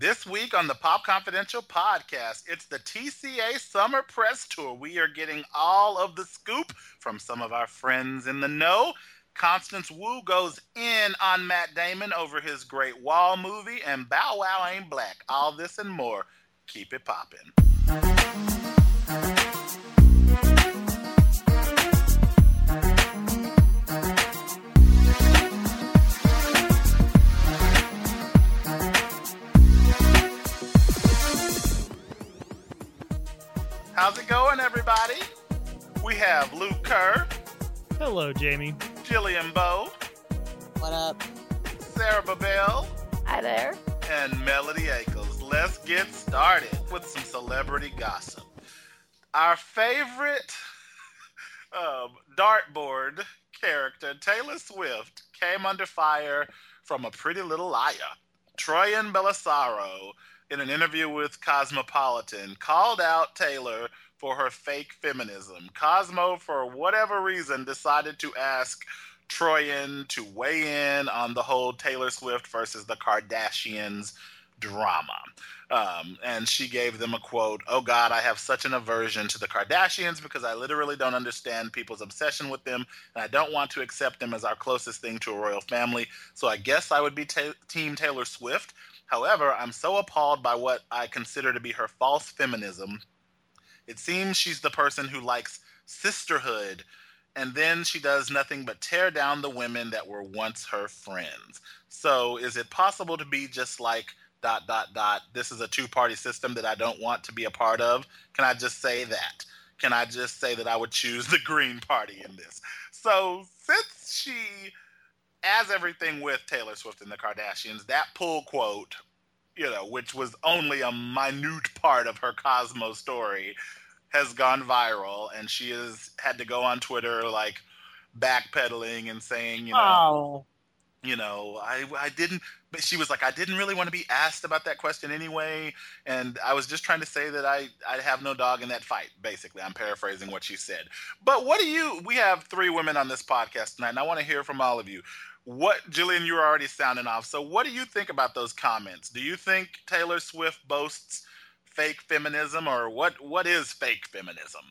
This week on the Pop Confidential podcast, it's the TCA Summer Press Tour. We are getting all of the scoop from some of our friends in the know. Constance Wu goes in on Matt Damon over his Great Wall movie, and Bow Wow Ain't Black. All this and more. Keep it poppin'. How's it going, everybody? We have Luke Kerr, Hello, Jamie. Jillian Bowe, What up? Sarah Babel, Hi there. and Melody Ackles. Let's get started with some celebrity gossip. Our favorite um, dartboard character, Taylor Swift, came under fire from a pretty little liar. Troian Bellisario, in an interview with Cosmopolitan, called out Taylor for her fake feminism. Cosmo, for whatever reason, decided to ask Troian to weigh in on the whole Taylor Swift versus the Kardashians drama. Um, and she gave them a quote Oh God, I have such an aversion to the Kardashians because I literally don't understand people's obsession with them, and I don't want to accept them as our closest thing to a royal family. So I guess I would be ta- Team Taylor Swift. However, I'm so appalled by what I consider to be her false feminism. It seems she's the person who likes sisterhood and then she does nothing but tear down the women that were once her friends. So is it possible to be just like dot dot dot this is a two party system that I don't want to be a part of? Can I just say that? Can I just say that I would choose the green party in this? So since she as everything with Taylor Swift and the Kardashians, that pull quote, you know, which was only a minute part of her Cosmo story, has gone viral, and she has had to go on Twitter like backpedaling and saying, you know, Oh, you know, I I didn't. But she was like, I didn't really want to be asked about that question anyway, and I was just trying to say that I I have no dog in that fight. Basically, I'm paraphrasing what she said. But what do you? We have three women on this podcast tonight, and I want to hear from all of you. What, Jillian, you were already sounding off. So, what do you think about those comments? Do you think Taylor Swift boasts fake feminism, or what? What is fake feminism?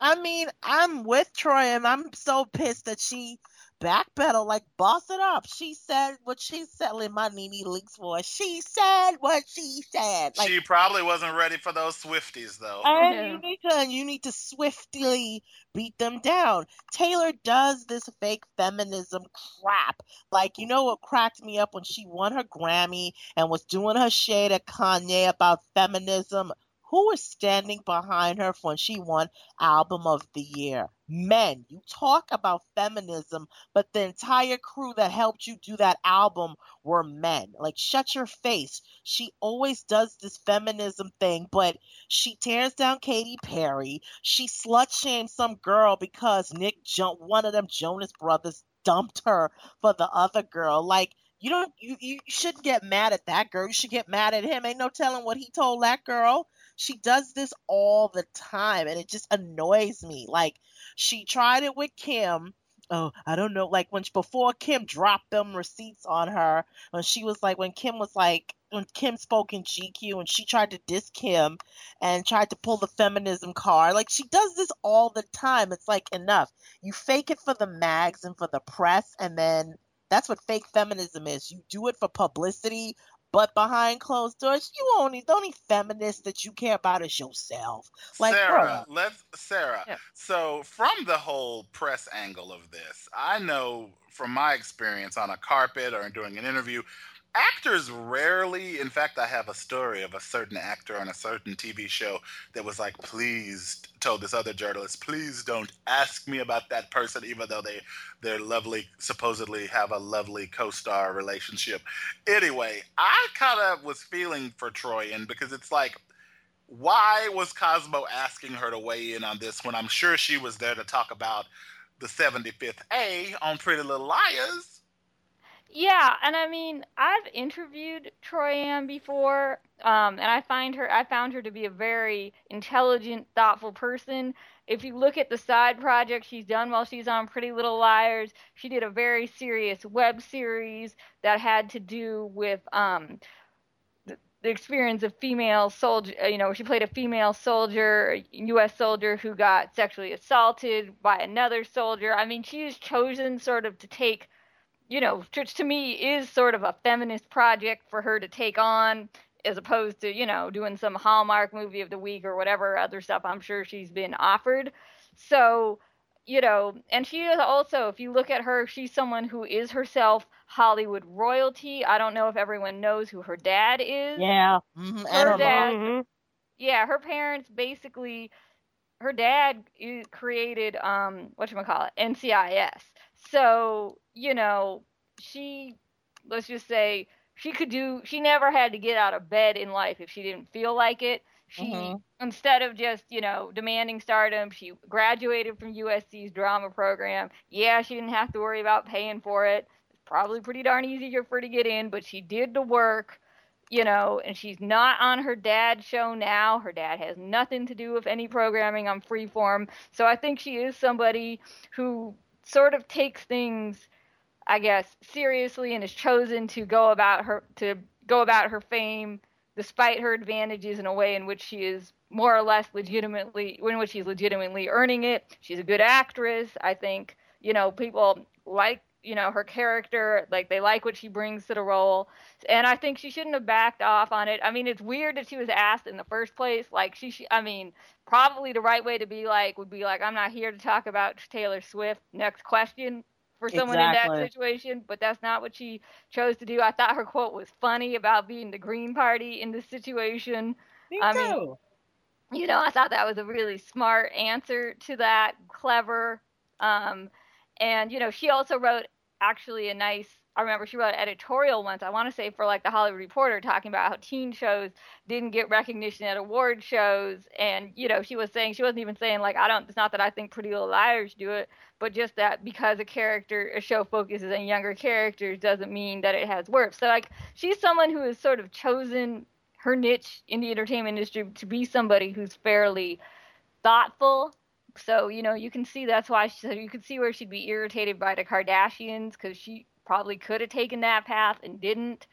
I mean, I'm with Troy, and I'm so pissed that she backpedaled, like, boss it up. She said what she said in my NeNe Leakes voice. She said what she said. Like, she probably wasn't ready for those Swifties, though. and Yeah. you need to, you need to swiftly beat them down. Taylor does this fake feminism crap. Like, you know what cracked me up when she won her Grammy and was doing her shade at Kanye about feminism? Who was standing behind her when she won Album of the Year? Men. You talk about feminism, but the entire crew that helped you do that album were men. Like, shut your face. She always does this feminism thing, but she tears down Katy Perry. She slut shames some girl because Nick, jo- one of them Jonas brothers, dumped her for the other girl. Like, you don't, you, you shouldn't get mad at that girl. You should get mad at him. Ain't no telling what he told that girl. She does this all the time, and it just annoys me. Like, she tried it with Kim. Oh, I don't know. Like when before Kim dropped them receipts on her, when she was like, when Kim was like, when Kim spoke in GQ and she tried to diss Kim and tried to pull the feminism card. Like she does this all the time. It's like enough. You fake it for the mags and for the press, and then that's what fake feminism is. You do it for publicity, but behind closed doors, you only the only feminist that you care about is yourself. Like, Sarah, bruh. let's Sarah. Yeah. So from the whole press angle of this, I know from my experience on a carpet or doing an interview, actors rarely, in fact, I have a story of a certain actor on a certain TV show that was like, please, told this other journalist, please don't ask me about that person, even though they, they're lovely, supposedly have a lovely co star relationship. Anyway, I kind of was feeling for Troian because it's like, why was Cosmo asking her to weigh in on this when I'm sure she was there to talk about the 75th A on Pretty Little Liars? Yeah, and I mean, I've interviewed Troian before, um, and I find her, I found her to be a very intelligent, thoughtful person. If you look at the side projects she's done while she's on Pretty Little Liars, she did a very serious web series that had to do with um, th- the experience of female soldier, uh, you know, she played a female soldier, U.S. soldier who got sexually assaulted by another soldier. I mean, she's chosen sort of to take, you know, which to me is sort of a feminist project for her to take on, as opposed to, you know, doing some Hallmark movie of the week or whatever other stuff I'm sure she's been offered. So you know, and she is also, if you look at her, she's someone who is herself Hollywood royalty. I don't know if everyone knows who her dad is. Yeah. Mm-hmm. Her dad, Mm-hmm. yeah, her parents basically, her dad created um what you call it NCIS. So you know, she, let's just say, she could do. She never had to get out of bed in life if she didn't feel like it. She Mhm. instead of just you know demanding stardom, she graduated from USC's drama program. Yeah, she didn't have to worry about paying for it. It's probably pretty darn easy for her to get in, but she did the work, you know. And she's not on her dad's show now. Her dad has nothing to do with any programming on Freeform. So I think she is somebody who sort of takes things, I guess, seriously and has chosen to go about her to go about her fame despite her advantages in a way in which she is more or less legitimately in which she's legitimately earning it. She's a good actress. I think, you know, people like, you know, her character, like they like what she brings to the role. And I think she shouldn't have backed off on it. I mean, it's weird that she was asked in the first place. Like she, sh- I mean, probably the right way to be like would be like, I'm not here to talk about Taylor Swift. Next question for someone in that situation, but that's not what she chose to do. I thought her quote was funny about being the Green Party in this situation. Me I mean. You know, I thought that was a really smart answer to that, clever. Um, and you know, she also wrote actually a nice. I remember she wrote an editorial once. I want to say for like the Hollywood Reporter, talking about how teen shows didn't get recognition at award shows, and you know, she was saying she wasn't even saying like I don't. It's not that I think Pretty Little Liars do it, but just that because a character, a show focuses on younger characters, doesn't mean that it has worth. So like, she's someone who has sort of chosen her niche in the entertainment industry to be somebody who's fairly thoughtful. So you know, you can see that's why she, you can see where she'd be irritated by the Kardashians because she probably could have taken that path and didn't.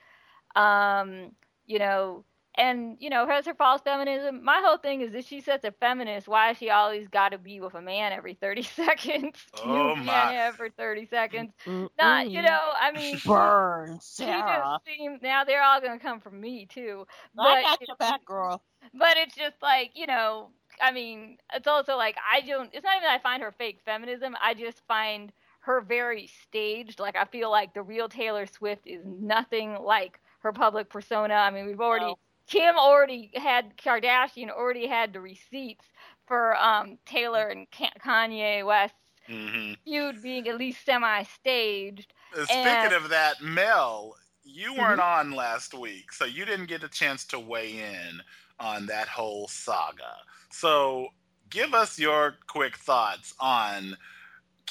Um, you know, and you know, has her false feminism. My whole thing is if she's such a feminist, why is she always got to be with a man every thirty seconds? Oh, New my. every thirty seconds. Not, you know, I mean, Burn, she just seems now they're all gonna come from me too. I But got your back, girl. but it's just like you know i mean it's also like i don't it's not even that i find her fake feminism i just find her very staged like i feel like the real taylor swift is nothing like her public persona i mean we've already No. kim already had kardashian already had the receipts for um taylor and Ka- kanye west's hmm feud being at least semi-staged Speaking And- of that, Mel, you weren't Mm-hmm. on last week, so you didn't get a chance to weigh in on that whole saga. So give us your quick thoughts on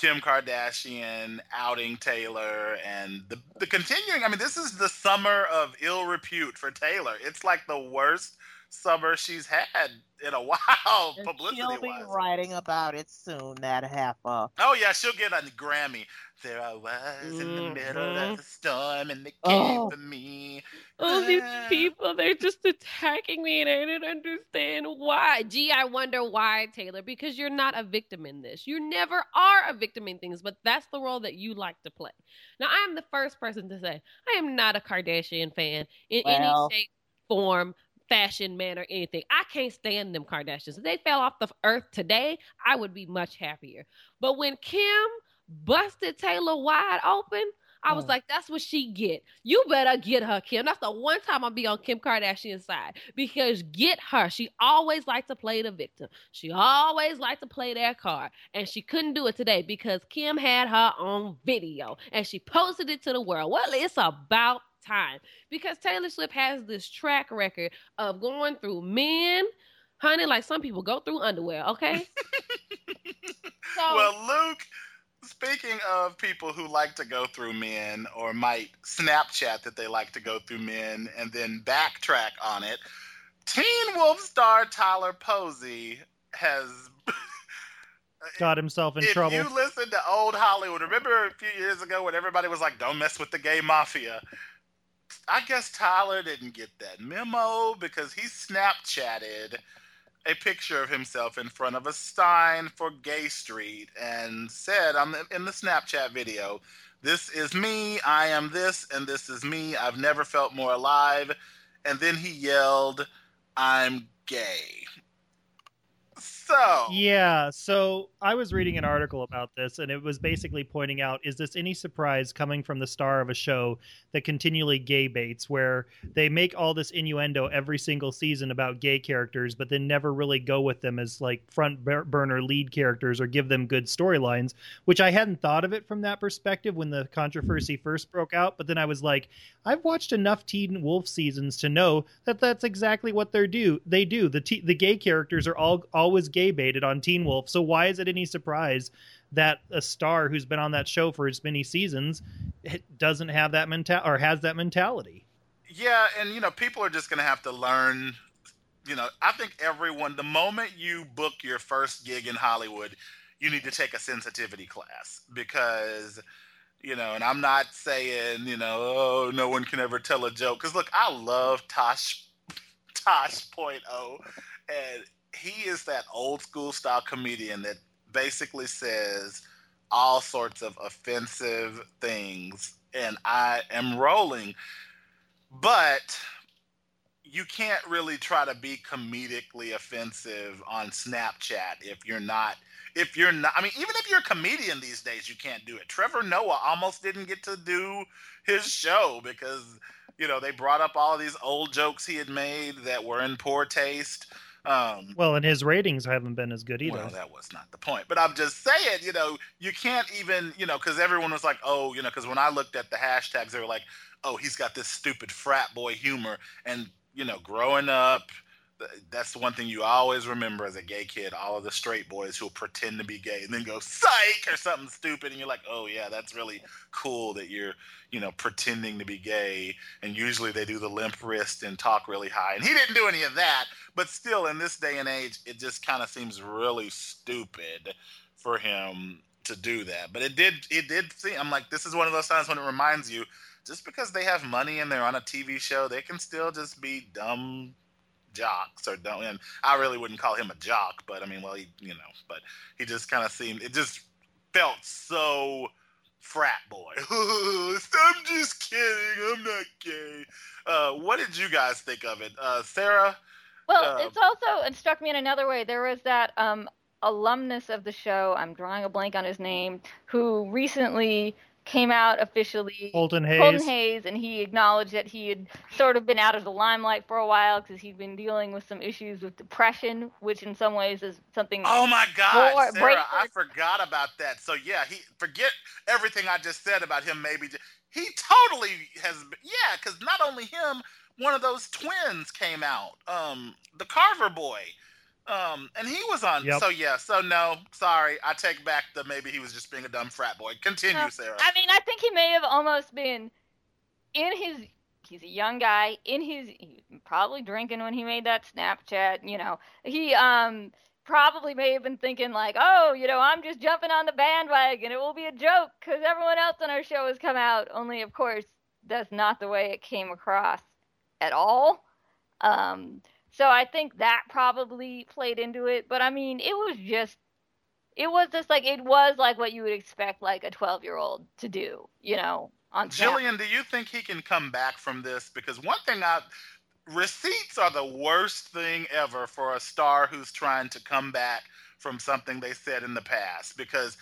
Kim Kardashian outing Taylor and the, the continuing. I mean, this is the summer of ill repute for Taylor. It's like the worst summer she's had in a while, And publicity she'll be wise. writing about it soon. That half uh Oh yeah, she'll get a Grammy. There I was in the middle Mhm. of the storm, and they came Oh. for me. All these Ah. people, they're just attacking me and I don't understand why. Gee, I wonder why, Taylor, because you're not a victim in this. You never are a victim in things, but that's the role that you like to play. Now, I am the first person to say I am not a Kardashian fan in Well. any shape, form, fashion, man or anything. I can't stand them Kardashians. If they fell off the earth today, I would be much happier. But when Kim busted Taylor wide open, I was Mm. like, that's what she get. You better get her, Kim. That's the one time I'll be on Kim Kardashian's side because get her. She always liked to play the victim. She always liked to play that card, and she couldn't do it today because Kim had her own video and she posted it to the world. Well, it's about time because Taylor Swift has this track record of going through men, honey, like some people go through underwear. Okay, so well, Luke, speaking of people who like to go through men or might Snapchat that they like to go through men and then backtrack on it, Teen Wolf star Tyler Posey has. Got himself in if trouble. you listen to old Hollywood, remember a few years ago when everybody was like, "Don't mess with the gay mafia." I guess Tyler didn't get that memo because he Snapchatted a picture of himself in front of a sign for Gay Street and said on in the Snapchat video, "This is me. I am this, and this is me. I've never felt more alive." And then he yelled, "I'm gay." So yeah, so I was reading an article about this, and it was basically pointing out: is this any surprise coming from the star of a show that continually gay baits, where they make all this innuendo every single season about gay characters, but then never really go with them as like front burner lead characters or give them good storylines? Which I hadn't thought of it from that perspective when the controversy first broke out, but then I was like, I've watched enough Teen Wolf seasons to know that that's exactly what they do. They do the the gay characters are all always gay baited on Teen Wolf. So why is it any surprise that a star who's been on that show for as many seasons doesn't have that mentality or has that mentality? Yeah, and you know, people are just going to have to learn. You know, I think everyone, the moment you book your first gig in Hollywood, you need to take a sensitivity class because you know, and I'm not saying, you know, oh, no one can ever tell a joke. Because look, I love Tosh Tosh Point O, and he is that old school style comedian that basically says all sorts of offensive things and I am rolling. But you can't really try to be comedically offensive on Snapchat if you're not if you're not I mean even if you're a comedian these days you can't do it. Trevor Noah almost didn't get to do his show because you know they brought up all these old jokes he had made that were in poor taste um, well, and his ratings haven't been as good either. Well, that was not the point. But I'm just saying, you know, you can't even, you know, because everyone was like, oh, you know, because when I looked at the hashtags, they were like, oh, he's got this stupid frat boy humor. And, you know, growing up, that's the one thing you always remember as a gay kid all of the straight boys who pretend to be gay and then go psych or something stupid and you're like oh yeah that's really cool that you're you know pretending to be gay. And usually they do the limp wrist and talk really high and he didn't do any of that but still in this day and age it just kind of seems really stupid for him to do that. But it did it did seem i'm like this is one of those times when it reminds you just because they have money and they're on a tv show they can still just be dumb jocks or don't. And I really wouldn't call him a jock, but I mean, well, he, you know, but he just kind of seemed. It just felt so frat boy. I'm just kidding. I'm not gay. Uh, what did you guys think of it, uh, Sarah? Well, uh, it's also it struck me in another way. There was that um, alumnus of the show. I'm drawing a blank on his name, who recently came out officially. Colton Haynes. Colton Haynes, and he acknowledged that he had sort of been out of the limelight for a while because he'd been dealing with some issues with depression, which in some ways is something. Oh my God, more, Sarah, I forgot about that. So yeah, he forget everything I just said about him. Maybe he totally has. Yeah, because not only him, one of those twins came out. Um, the Carver boy. Um, and he was on. Yep. So yeah. So no, sorry, I take back the maybe he was just being a dumb frat boy. Continue, Sarah. I mean, I think he may have almost been in his. He's a young guy in his. probably drinking when he made that Snapchat. You know, he um probably may have been thinking like, oh, you know, I'm just jumping on the bandwagon. It will be a joke because everyone else on our show has come out. Only, of course, that's not the way it came across at all. Um, so I think that probably played into it. But I mean, it was just, it was just like, it was like what you would expect like a 12 year old to do, you know, on Jillian, do you think he can come back from this? Because one thing I, receipts are the worst thing ever for a star who's trying to come back from something they said in the past because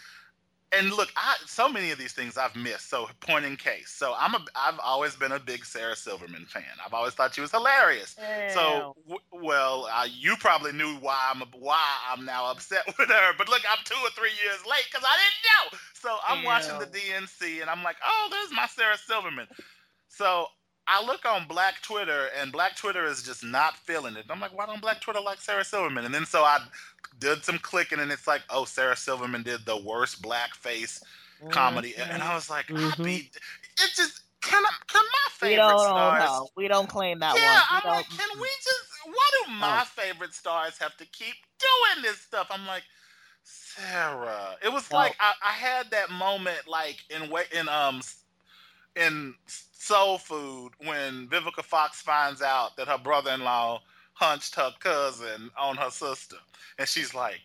and look, I so many of these things I've missed. So point in case. So I'm a I've always been a big Sarah Silverman fan. I've always thought she was hilarious. Ew. So w- well, uh, you probably knew why I'm why I'm now upset with her. But look, I'm two or three years late because I didn't know. So I'm Ew. watching the DNC and I'm like, oh, there's my Sarah Silverman. So I look on Black Twitter and Black Twitter is just not feeling it. I'm like, why don't Black Twitter like Sarah Silverman? And then so I did some clicking and it's like, oh, Sarah Silverman did the worst blackface mm-hmm. comedy, and I was like, mm-hmm. I be, it just can I, can my favorite we don't, stars? No, we don't claim that yeah, one. I'm like, can we just? Why do my oh. favorite stars have to keep doing this stuff? I'm like. Sarah, it was oh. like I, I had that moment like in in um in soul food when Vivica Fox finds out that her brother-in-law hunched her cousin on her sister, and she's like,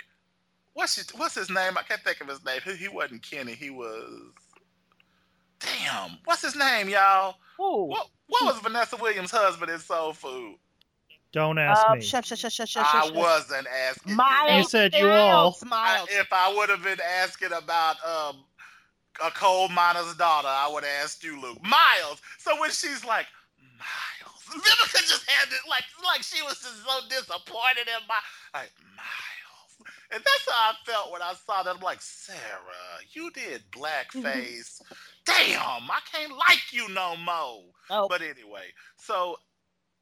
"What's his, what's his name? I can't think of his name. He, he wasn't Kenny. He was damn. What's his name, y'all? Ooh. What what was Vanessa Williams' husband in Soul Food? Don't ask Um, me. shush, shush, shush, shush, shush, I shush. wasn't asking. you. Miles. You said you all. I, if I would have been asking about um, a coal miner's daughter, I would asked you, Luke. Miles. So when she's like, Miles, Vivica just had it like like she was just so disappointed in my like Miles, and that's how I felt when I saw that. I'm like, Sarah, you did blackface. Damn, I can't like you no more. Oh. But anyway, so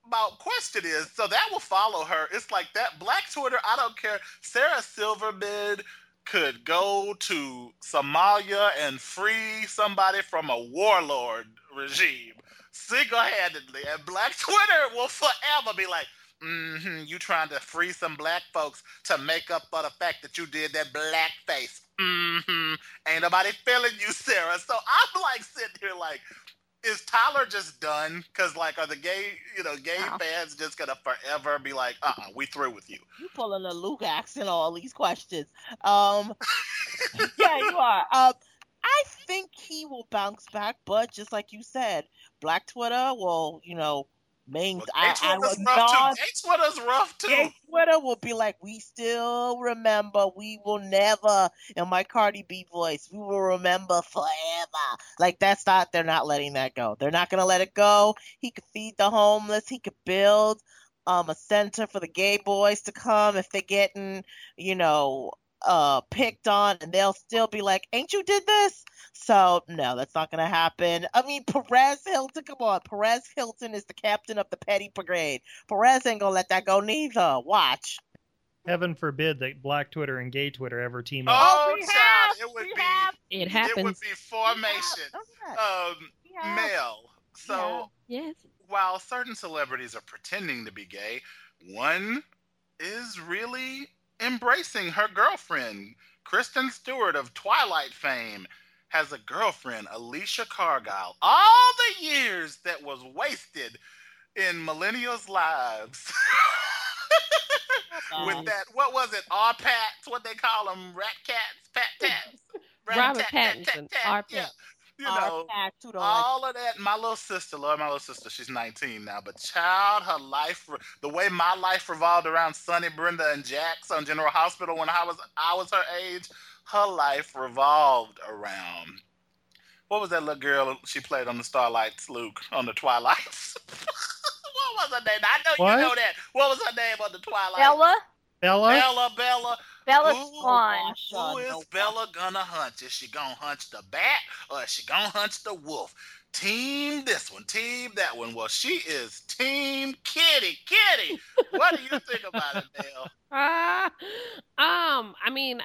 my question is so that will follow her. It's like that black Twitter, I don't care. Sarah Silverman could go to Somalia and free somebody from a warlord regime single handedly. And black Twitter will forever be like, mm-hmm, you trying to free some black folks to make up for the fact that you did that black face. Mm-hmm. Ain't nobody feeling you, Sarah. So I'm like sitting here like, is Tyler just done? Because like, are the gay, you know, gay Wow. fans just gonna forever be like, uh, uh we through with you? You pulling a Luke accent all these questions. Um, yeah, you are. Um, I think he will bounce back, but just like you said, Black Twitter will, you know, main. Well, I, I will rough too. Twitter's rough too. Gay Twitter will be like, we still remember. We will never, in my Cardi B voice, we will remember forever. Like that's not. They're not letting that go. They're not gonna let it go. He could feed the homeless. He could build um a center for the gay boys to come if they're getting, you know, uh picked on, and they'll still be like, "Ain't you did this?" So no, that's not gonna happen. I mean, Perez Hilton, come on, Perez Hilton is the captain of the Petty Brigade. Perez ain't gonna let that go neither. Watch. Heaven forbid that Black Twitter and Gay Twitter ever team up. Oh, we child, have, it would we be have, It it would be formation. Um, male. So Yes. while certain celebrities are pretending to be gay, one is really embracing her girlfriend. Kristen Stewart of Twilight fame has a girlfriend, Alicia Cargile. All the years that was wasted in millennials' lives. With Um, that, what was it? R pats, what they call them, rat cats, pat tats, Robert tat, tat, Pattinson, tat, R. yeah. Pat. You know, pack too don't all of that. My little sister, love my little sister. She's 19 now, but child, her life, the way my life revolved around Sonny, Brenda, and Jax on General Hospital when I was I was her age, her life revolved around. What was that little girl she played on the Starlights, Luke, on the Twilights? what was her name? I know What? you know that. What was her name on the Twilight? Bella? Bella? Bella, Bella. Bella Ooh. Swan. Oh, Who Sean, is no Bella gonna hunt? Is she gonna hunt the bat or is she gonna hunt the wolf? Team this one, team that one. Well, she is team Kitty. Kitty, what do you think about it, Dale? Ah, um, I mean,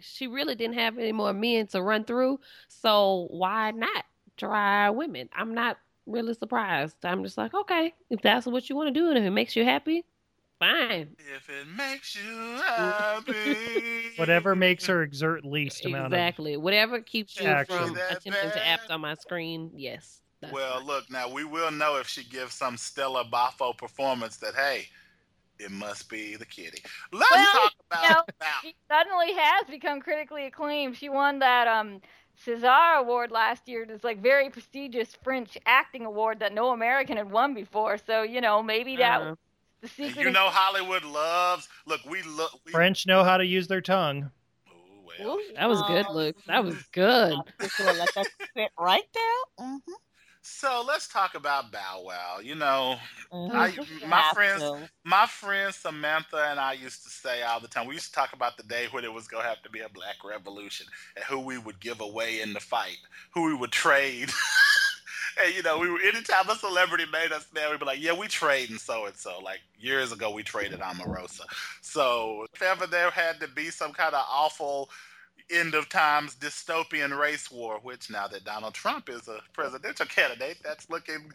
she really didn't have any more men to run through, so why not try women? I'm not really surprised. I'm just like, okay, if that's what you want to do, and if it makes you happy, fine. If it makes you happy. Whatever makes her exert least amount of. Exactly. Whatever keeps you Action. from That attempting to bad. act on my screen, yes. Well, fine. look, now we will know if she gives some stellar Boffo performance that, hey, it must be the kitty. Let's Well, talk about, you know, about She suddenly has become critically acclaimed. She won that um César Award last year. This like very prestigious French acting award that no American had won before. So you know maybe that Uh, was the secret. you of- know Hollywood loves. Look, we look. We, French know how to use their tongue. Ooh, well, ooh, that was good, Um, Luke. That was good. Just gonna let that sit right there. Mm-hmm. So let's talk about Bow Wow. You know, Mm-hmm. I- my have friends- to. my friend Samantha and I used to say all the time. We used to talk about the day when it was gonna have to be a black revolution and who we would give away in the fight, who we would trade. and you know, we were anytime a celebrity made us mad, we'd be like, "Yeah, we trading so and so." Like years ago, we traded Omarosa. So if ever there had to be some kind of awful end of times dystopian race war, which now that Donald Trump is a presidential candidate, that's looking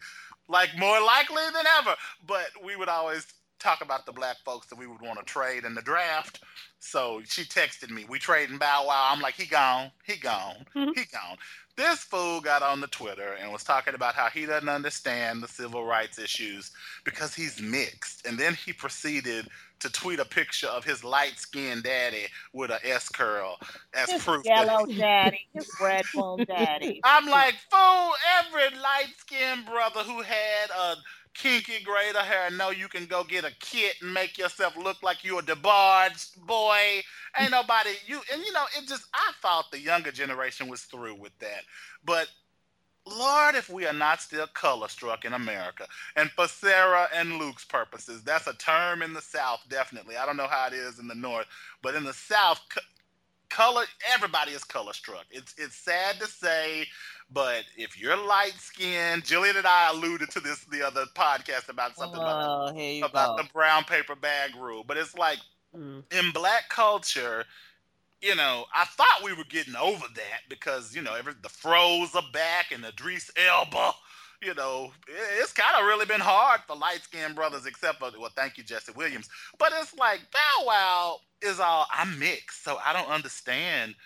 like more likely than ever. But we would always talk about the black folks that we would want to trade in the draft. So she texted me, we trading Bow Wow. I'm like, he gone, he gone, Mhm. he gone. This fool got on the Twitter and was talking about how he doesn't understand the civil rights issues because he's mixed. And then he proceeded to tweet a picture of his light skinned daddy with a S curl as His proof that yellow daddy, his red bone daddy. I'm like, fool, every light skinned brother who had a kinky greater hair know you can go get a kit and make yourself look like you're a debarged boy. Ain't nobody you and you know, it just I thought the younger generation was through with that. But Lord, if we are not still color struck in America. And for Sarah and Luke's purposes, that's a term in the South, definitely. I don't know how it is in the North, but in the South, color everybody is color struck. It's it's sad to say, but if you're light skinned, Jillian and I alluded to this the other podcast about something about, Oh, you about the brown paper bag rule. But it's like Mm. in black culture, you know, I thought we were getting over that because you know every the froze are back and Idris Elba. You know, it's kind of really been hard for light skinned brothers, except for well, thank you, Jesse Williams. But it's like Bow Wow is all I'm mixed, so I don't understand.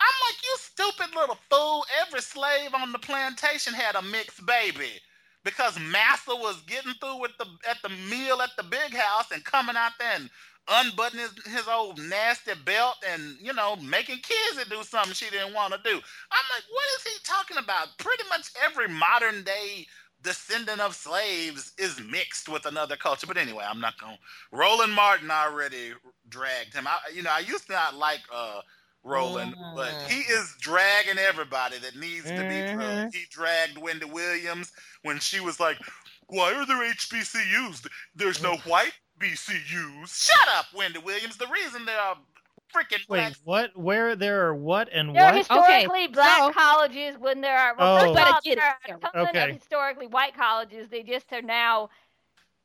I'm like, you stupid little fool. Every slave on the plantation had a mixed baby. Because Massa was getting through with the at the meal at the big house and coming out there and unbuttoning his, his old nasty belt and you know making Kizzy do something she didn't want to do. I'm like, what is he talking about? Pretty much every modern day descendant of slaves is mixed with another culture. But anyway, I'm not going. to Roland Martin already dragged him. I, you know, I used to not like uh, Roland, but Mhm. he is dragging everybody that needs to be Mhm. dragged. He dragged Wendy Williams when she was like, "Why are there HBCUs? There's no white BCUs." Shut up, Wendy Williams. The reason there are freaking Wait, black what? Where there are what and There are what? historically black so- colleges when there are. Oh. Well, first of all, there are together. a ton Okay. of historically white colleges. They just are now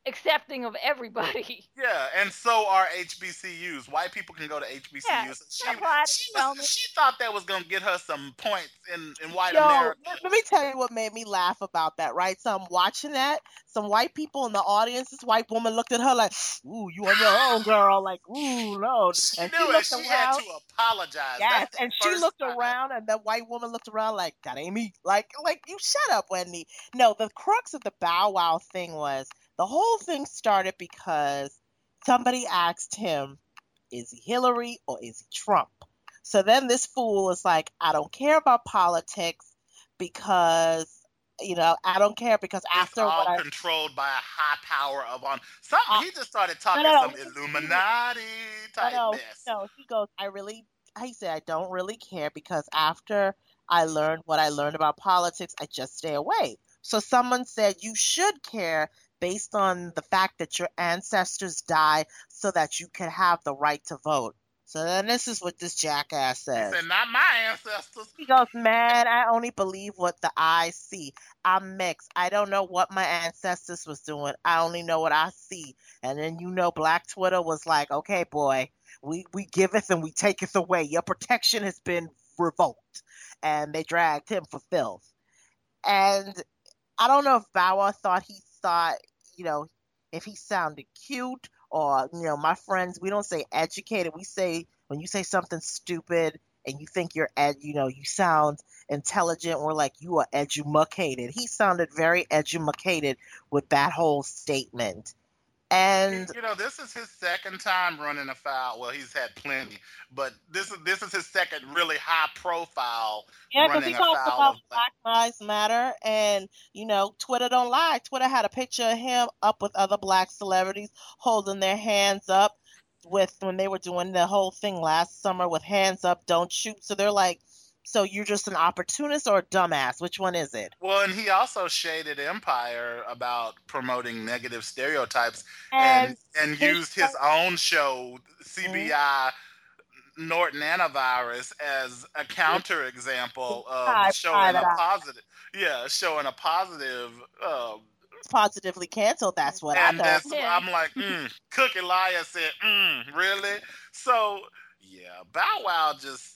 accepting of everybody. Yeah, and so are HBCUs. White people can go to HBCUs. Yeah, she, that's why I she, was, she thought that was gonna get her some points in, in white Yo, America. let me tell you what made me laugh about that, right? So I'm watching that. Some white people in the audience, this white woman looked at her like, ooh, you on your own, girl. Like, ooh, no. She And knew she it. looked She around. had to apologize. Yes, That's and she looked time. around, and the white woman looked around like, "That ain't me." Like, like you shut up, Wendy. No, the crux of the Bow Wow thing was the whole thing started because somebody asked him, "Is he Hillary or is he Trump?" So then this fool is like, "I don't care about politics because." You know, I don't care because It's after all I controlled by a high power of on something. Uh, he just started talking no, some. Illuminati type no, mess. no, he goes, I really, he said, I don't really care because after I learned what I learned about politics, I just stay away. So someone said you should care based on the fact that your ancestors die so that you can have the right to vote. So then this is what this jackass He says. said, "Not my ancestors." He goes, Man, I only believe what the eyes see. I'm mixed. I don't know what my ancestors was doing. I only know what I see. And then you know Black Twitter was like, Okay, boy, we, we giveth and we taketh away. Your protection has been revoked. And they dragged him for filth. And I don't know if Wow thought he thought, you know, if he sounded cute or, you know, my friends, we don't say educated. We say when you say something stupid and you think you're ed, you know, you sound intelligent We're like you are educated. He sounded very educated with that whole statement. And you know, this is his second time running afoul. Well, he's had plenty, but this is this is his second really high profile. yeah, because he afoul about Black Lives Matter, and you know, Twitter don't lie. Twitter had a picture of him up with other black celebrities holding their hands up with when they were doing the whole thing last summer with hands up, don't shoot. So they're like, so you're just an opportunist or a dumbass? Which one is it? Well, and he also shaded Empire about promoting negative stereotypes and And and used his own show, CBI Norton Antivirus, as a counterexample Hi, of showing a positive. Yeah, showing a positive. Uh, positively canceled. That's what and I that's thought. Yeah. I'm like, mm, Cookie Lyon said, mm, really? So yeah, Bow Wow just,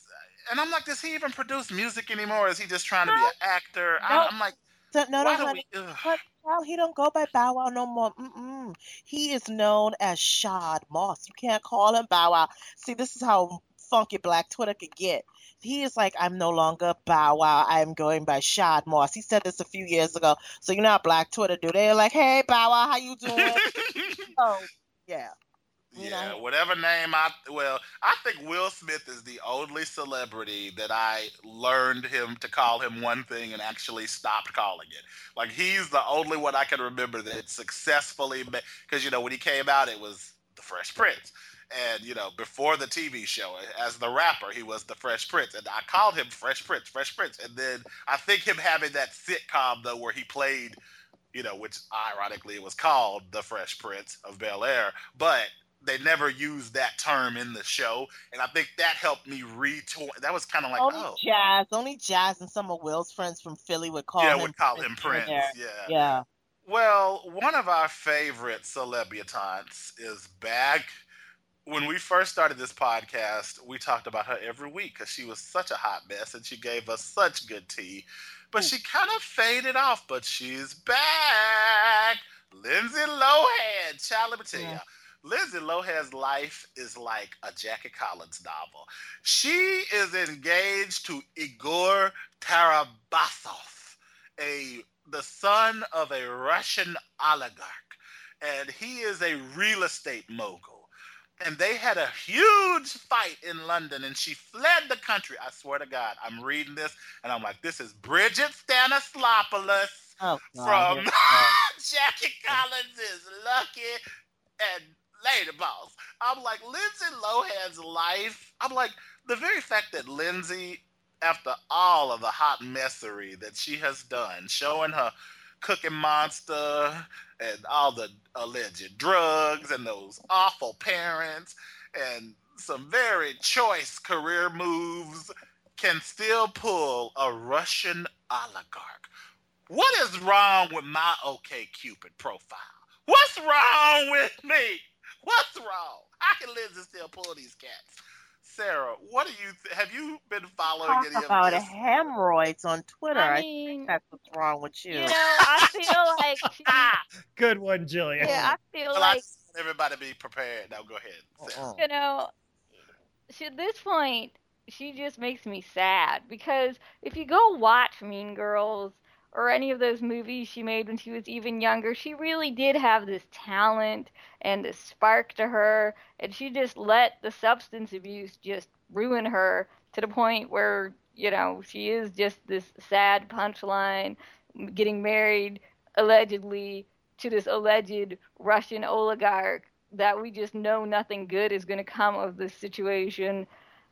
and I'm like, does he even produce music anymore? Is he just trying to be an actor? I, Nope. I'm like, So, no, no, Why do honey. we? But Child, he don't go by Bow Wow no more. Mm-mm. He is known as Shad Moss. You can't call him Bow Wow. See, this is how funky Black Twitter could get. He is like, I'm no longer Bow Wow. I am going by Shad Moss. He said this a few years ago. So you know how Black Twitter do? They're like, Hey, Bow Wow, how you doing? oh, yeah. You yeah, know? whatever name I well, I think Will Smith is the only celebrity that I learned him to call him one thing and actually stopped calling it. Like he's the only one I can remember that successfully because you know when he came out it was the Fresh Prince. And you know, before the TV show, as the rapper, he was the Fresh Prince, and I called him Fresh Prince, Fresh Prince. And then I think him having that sitcom though, where he played, you know, which ironically it was called the Fresh Prince of Bel Air, but they never used that term in the show, and I think that helped me retool. That was kind of like, only oh, Jazz, only Jazz and some of Will's friends from Philly would call him. yeah, him. would call him here Prince. Yeah. Yeah. Well, one of our favorite celebutants is back. When we first started this podcast, we talked about her every week because she was such a hot mess and she gave us such good tea. But she kind of faded off, but she's back. Lindsay Lohan. Child, let me tell Yeah. you. Lindsay Lohan's life is like a Jackie Collins novel. She is engaged to Igor Tarabasov, a the son of a Russian oligarch, and he is a real estate mogul. And they had a huge fight in London, and she fled the country. I swear to God, I'm reading this, and I'm like, this is Bridget Stanislopoulos Oh, from here we go. Jackie Collins is Lucky and Lady Boss. I'm like, Lindsay Lohan's life. I'm like, the very fact that Lindsay, after all of the hot messery that she has done, showing her Cooking Monster and all the alleged drugs and those awful parents and some very choice career moves, can still pull a Russian oligarch. What is wrong with my OK Cupid profile? What's wrong with me? What's wrong? How can Lindsay still pull these cats? Sarah, what do you th- have you been following Talk any about this? hemorrhoids on Twitter. I I think that's what's wrong with you. you know, I feel like she, Good one, Jillian. yeah, I feel Well, I like just want everybody be prepared. Now go ahead. Uh-uh. Sarah. Uh-uh. you know, she, at this point, she just makes me sad because if you go watch Mean Girls or any of those movies she made when she was even younger, she really did have this talent and this spark to her, and she just let the substance abuse just ruin her to the point where, you know, she is just this sad punchline getting married allegedly to this alleged Russian oligarch that we just know nothing good is going to come of this situation.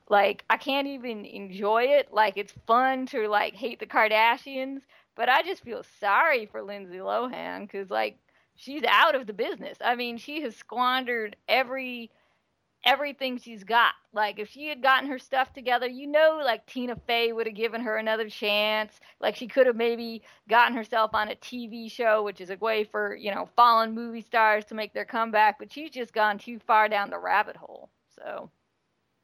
Like I can't even enjoy it. Like it's fun to like hate the Kardashians, but I just feel sorry for Lindsay Lohan cuz like she's out of the business. I mean, she has squandered every everything she's got. Like if she had gotten her stuff together, you know like Tina Fey would have given her another chance. Like she could have maybe gotten herself on a TV show, which is a way for, you know, fallen movie stars to make their comeback, but she's just gone too far down the rabbit hole. So,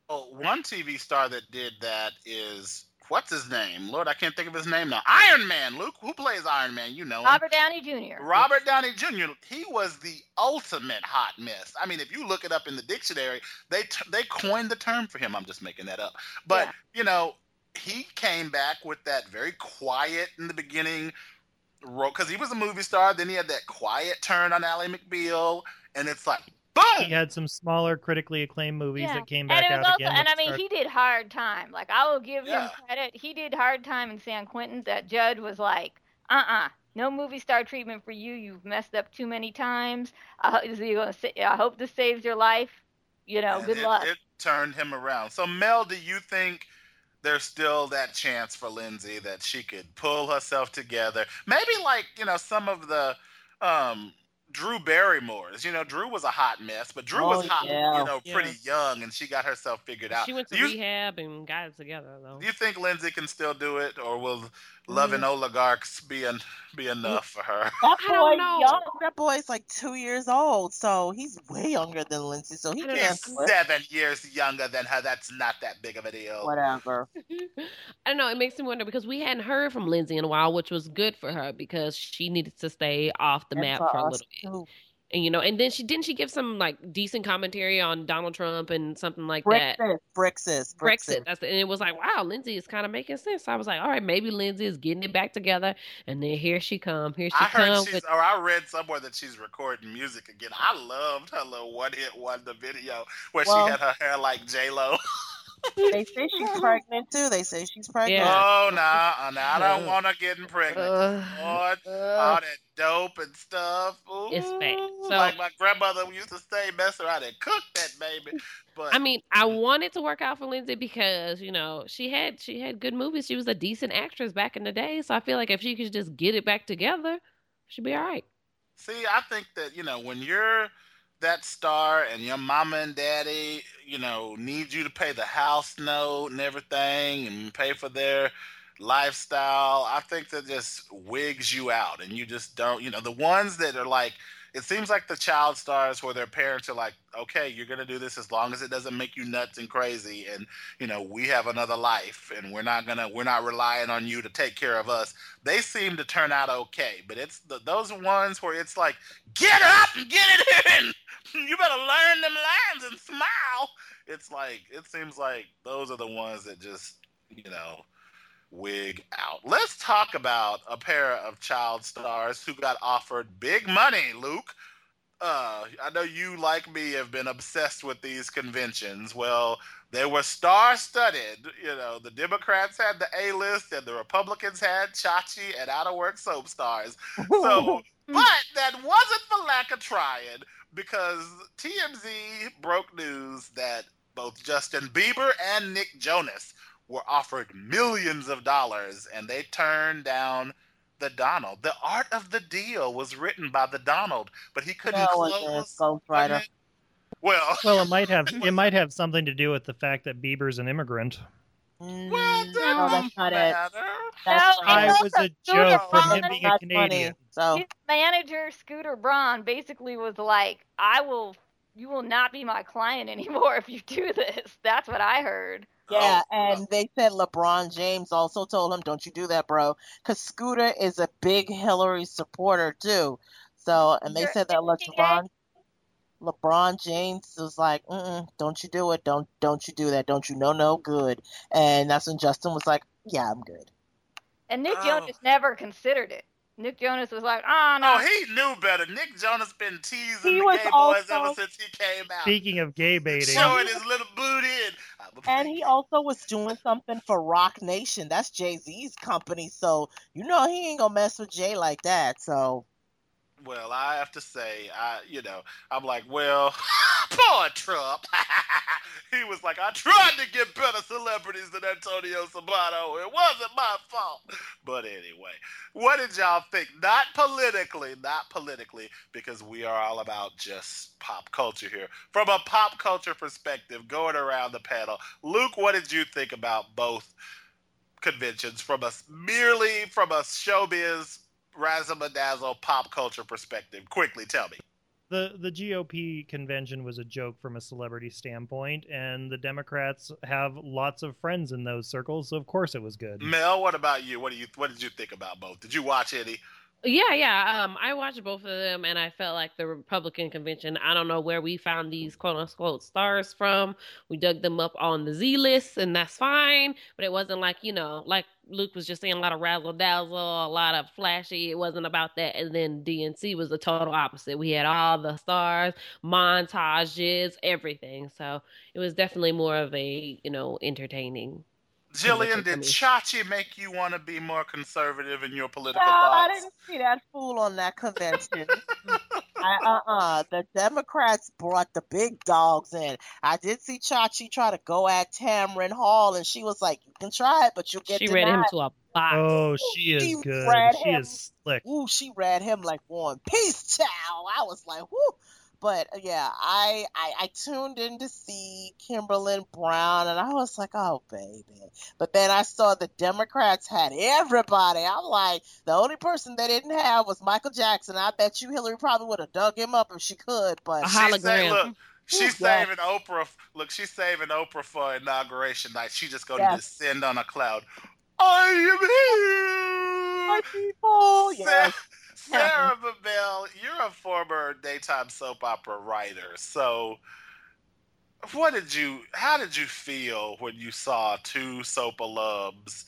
Oh, one TV star that did that is what's his name? Lord, I can't think of his name now. Iron Man. Luke, who plays Iron Man? You know him. Robert Downey Jr. Robert Downey Jr. He was the ultimate hot mess. I mean, if you look it up in the dictionary, they t- they coined the term for him. I'm just making that up. But Yeah. you know, he came back with that very quiet in the beginning role because he was a movie star. Then he had that quiet turn on Ally McBeal, and it's like boom. He had some smaller, critically acclaimed movies Yeah. that came and back it was out also, again. and I mean, started- he did hard time. Like I will give Yeah. him credit. He did hard time in San Quentin. That judge was like, uh-uh, no movie star treatment for you. You've messed up too many times. I, is he gonna say, I hope this saves your life. You know, And good it, luck. It turned him around. So Mel, do you think? There's still that chance for Lindsay that she could pull herself together. Maybe like, you know, some of the um Drew Barrymores. You know, Drew was a hot mess, but Drew was Oh, hot, yeah. you know, Yeah. pretty young, and she got herself figured out. She went to you, rehab and got it together though. do you think Lindsay can still do it, or will loving oligarchs be en- be enough for her. That I boy, don't know. young. That boy's like two years old, so he's way younger than Lindsay. So he can't. He's split. seven years younger than her. That's not that big of a deal. Whatever. I don't know. It makes me wonder because we hadn't heard from Lindsay in a while, which was good for her because she needed to stay off the And map for for a us, little bit. Too. And you know, and then she didn't she give some like decent commentary on Donald Trump and something like that. Brexit, Brexit, Brexit. That's the, and it was like, wow, Lindsay is kind of making sense. I was like, all right, maybe Lindsay is getting it back together. And then here she come. Here she I heard come she's, with or I read somewhere that she's recording music again. I loved her little one hit wonder video where Well- she had her hair like J Lo. They say she's pregnant too. They say she's pregnant. Yeah. Oh, nah, nah, I don't Uh, want her getting pregnant. uh, Lord, all that dope and stuff. Ooh, It's fake. So- like my grandmother used to say, mess around and cook that baby. But I mean, I wanted to work out for Lindsay because you know she had she had good movies. She was a decent actress back in the day, so I feel like if she could just get it back together, she'd be all right. See, I think that, you know, when you're that star and your mama and daddy, you know, need you to pay the house note and everything and pay for their lifestyle, I think that just wigs you out and you just don't, you know, the ones that are like, it seems like the child stars where their parents are like, okay, you're going to do this as long as it doesn't make you nuts and crazy. And, you know, we have another life and we're not going to, we're not relying on you to take care of us. They seem to turn out okay. But it's the, those ones where it's like, get up and get it in. You better learn them lines and smile. It's like, it seems like those are the ones that just, you know, wig out. Let's talk about a pair of child stars who got offered big money, Luke. Uh, I know you, like me, have been obsessed with these conventions. Well, they were star studded. You know, the Democrats had the A list, and the Republicans had Chachi and Out of Work soap stars. So, but that wasn't for lack of trying, because TMZ broke news that both Justin Bieber and Nick Jonas were offered millions of dollars and they turned down the Donald. The art of the deal was written by the Donald, but he couldn't No close. is Ghostwriter. Well, Well, it might have it might have something to do with the fact that Bieber's an immigrant. well, Mm, that no, that's don't not it. That's No, funny. I was a joke from him being a Canadian. funny. So His manager, Scooter Braun, basically was like, "I will, you will not be my client anymore if you do this." That's what I heard. Oh, yeah, Oh, and they said LeBron James also told him, "Don't you do that, bro," because Scooter is a big Hillary supporter too. So, and they You're said that thinking LeBron, LeBron James was like, Mm-mm, "Don't you do it? Don't don't you do that? Don't you know no good?" And that's when Justin was like, "Yeah, I'm good." And Nick Oh. Jonas never considered it. Nick Jonas was like, "Oh no, Oh, he knew better. Nick Jonas been teasing He the was gay boys also- ever since he came out, Speaking of gay baiting, showing his little booty. And, And he also was doing something for Roc Nation. That's Jay Z's company, so you know he ain't gonna mess with Jay like that. So Well, I have to say, I you know, I'm like, well, poor Trump. he was like, I tried to get better celebrities than Antonio Sabato. It wasn't my fault. But anyway, what did y'all think? Not politically, not politically, because we are all about just pop culture here. From a pop culture perspective, going around the panel, Luke, what did you think about both conventions from a merely from a showbiz razzle dazzle pop culture perspective. Quickly, tell me. the the GOP convention was a joke from a celebrity standpoint, and the Democrats have lots of friends in those circles, so of course it was good. Mel, what about you? What do you what did you think about both? Did you watch any? Yeah, yeah. Um, I watched both of them, and I felt like the Republican convention. I don't know where we found these quote unquote stars from. We dug them up on the Z list, and that's fine. But it wasn't like you know, like Luke was just saying, a lot of razzle dazzle, a lot of flashy. It wasn't about that. And then DNC was the total opposite. We had all the stars, montages, everything. So it was definitely more of a you know entertaining. Jillian, did me. Chachi make you want to be more conservative in your political No, I didn't see that fool on that convention. I, uh-uh. The Democrats brought the big dogs in. I did see Chachi try to go at Tamron Hall, and she was like, "You can try it, but you'll get She denied." read him to a box. Oh, she She is good. read She him. is slick. Ooh, she read him like one and Peace, child. I was like, whoo. But uh, yeah, I, I I tuned in to see Kimberlin Brown, and I was like, oh baby. But then I saw the Democrats had everybody. I'm like, the only person they didn't have was Michael Jackson. I bet you Hillary probably would have dug him up if she could. But A She's saying, hologram. look, she's Yeah. saving Oprah. Look, she's saving Oprah for inauguration night. She just gonna descend on a cloud. I am here. my people, yes. Sarah, Bibel, you're a former daytime soap opera writer. So, what did you? How did you feel when you saw two soap alums,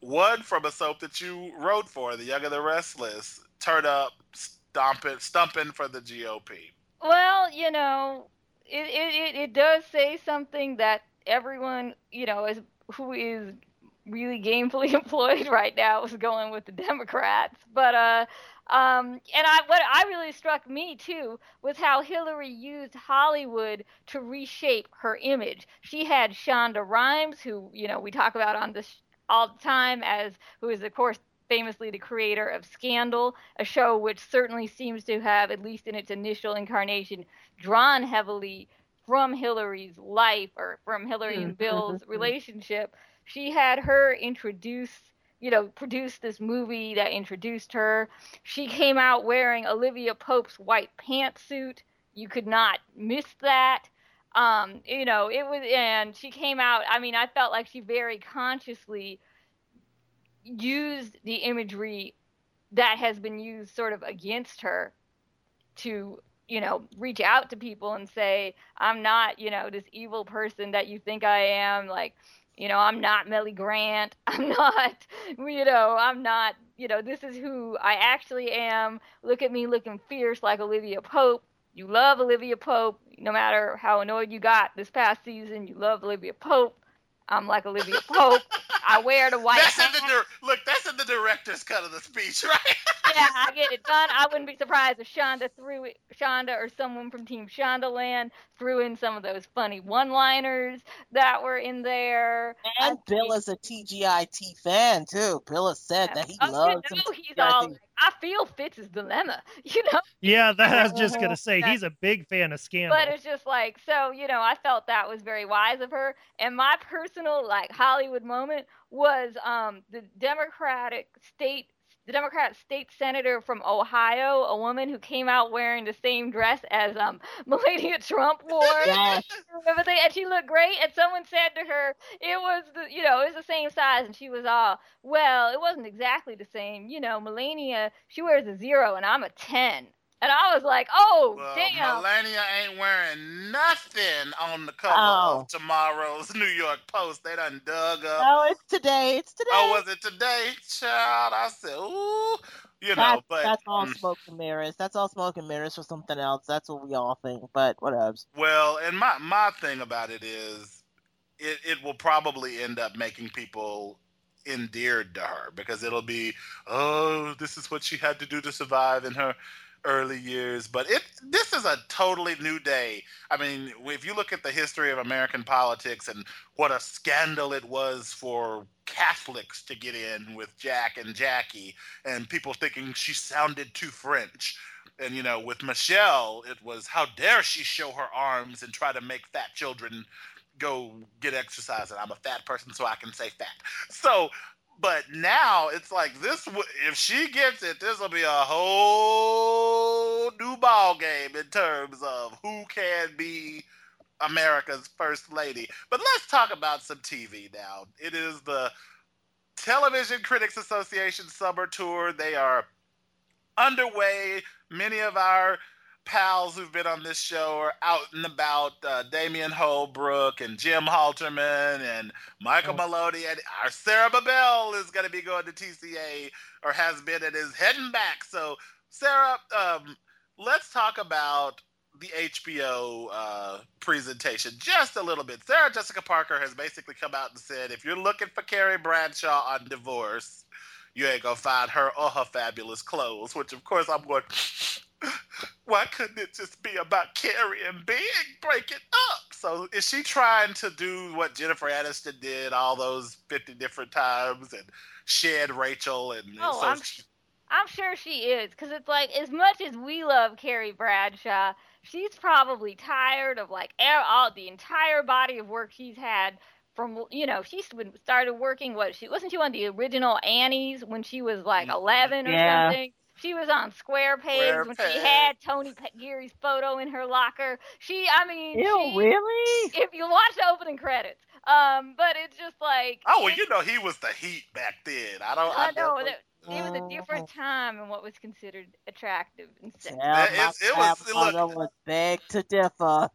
one from a soap that you wrote for, The Young and the Restless, turn up, stomping, stumping for the GOP? Well, you know, it, it, it does say something that everyone, you know, is who is really gainfully employed right now is going with the Democrats. But uh um and I what I really struck me too was how Hillary used Hollywood to reshape her image. She had Shonda Rhimes who, you know, we talk about on this all the time as who is of course famously the creator of Scandal, a show which certainly seems to have, at least in its initial incarnation, drawn heavily from Hillary's life or from Hillary and Mhm, Bill's mhm. relationship. She had her introduce, you know, produce this movie that introduced her. She came out wearing Olivia Pope's white pantsuit. You could not miss that. Um, you know, it was, and she came out. I mean, I felt like she very consciously used the imagery that has been used sort of against her to you know reach out to people and say i'm not you know this evil person that you think i am like you know i'm not mellie grant. I'm not you know i'm not you know this is who i actually am. Look at me looking fierce like olivia pope. You love olivia pope. No matter how annoyed you got this past season you love olivia pope i'm like olivia pope i wear the white That's in the dir- look. That's in the director's cut of the speech, right? yeah, I get it done. I wouldn't be surprised if Shonda threw it, Shonda or someone from Team Shondaland threw in some of those funny one-liners that were in there. And I Bill mean, is a TGIT fan too. Bill has said that he oh, loves you him. know, he's all like, I feel Fitz's dilemma, you know. Yeah, that I was just Uh-huh. gonna say he's a big fan of Scandal. But it's just like so, you know, I felt that was very wise of her. And my personal like Hollywood moment was um the Democratic state the Democrat state senator from Ohio, a woman who came out wearing the same dress as um Melania Trump wore. Yes. And she looked great and someone said to her it was the you know, it was the same size and she was all well, it wasn't exactly the same. You know, Melania, she wears a zero and I'm a ten. And I was like, oh Well, damn. Melania ain't wearing nothing on the cover Oh. of tomorrow's New York Post. They done dug up. Oh, it's today. It's today. Oh, was it today, child? I said, ooh, you know, that's, but that's all mm, smoke and mirrors. That's all smoke and mirrors for something else. That's what we all think. But whatever. well, and my my thing about it is, it it will probably end up making people endeared to her because it'll be, oh, this is what she had to do to survive in her early years but it this is a totally new day. I mean if you look at the history of american politics and what a scandal it was for catholics to get in with jack and jackie and people thinking she sounded too french. And you know with michelle it was how dare she show her arms and try to make fat children go get exercise? And i'm a fat person so i can say fat. So but now it's like this. If she gets it, this will be a whole new ball game in terms of who can be America's first lady. But let's talk about some TV now. It is the Television Critics Association summer tour. They are underway. Many of our pals who've been on this show are out and about. Uh, Damian Holbrook and Jim Halterman and Michael Maloney and our Sarah Bibel is going to be going to TCA or has been and is heading back. So, Sarah, um, let's talk about the HBO uh, presentation just a little bit. Sarah Jessica Parker has basically come out and said, if you're looking for Carrie Bradshaw on divorce, you ain't gonna find her or her fabulous clothes. Which, of course, I'm going. Why couldn't it just be about Carrie and Big breaking up? So is she trying to do what Jennifer Aniston did all those fifty different times and shed Rachel and Oh, so I'm I'm sure she is, because it's like as much as we love Carrie Bradshaw, she's probably tired of like all the entire body of work she's had from you know she started working what she wasn't she on the original Annie's when she was like mm, 11 or yeah. something she was on Square Pegs when she had Tony Geary's photo in her locker. She, I mean, Ew, she, really? If you watch the opening credits, um, but it's just like oh, well, you know, he was the heat back then. I don't. I, I know that it was a different mm-hmm. time and what was considered attractive and sexy. Yeah, it, it was. It look, was beg to differ.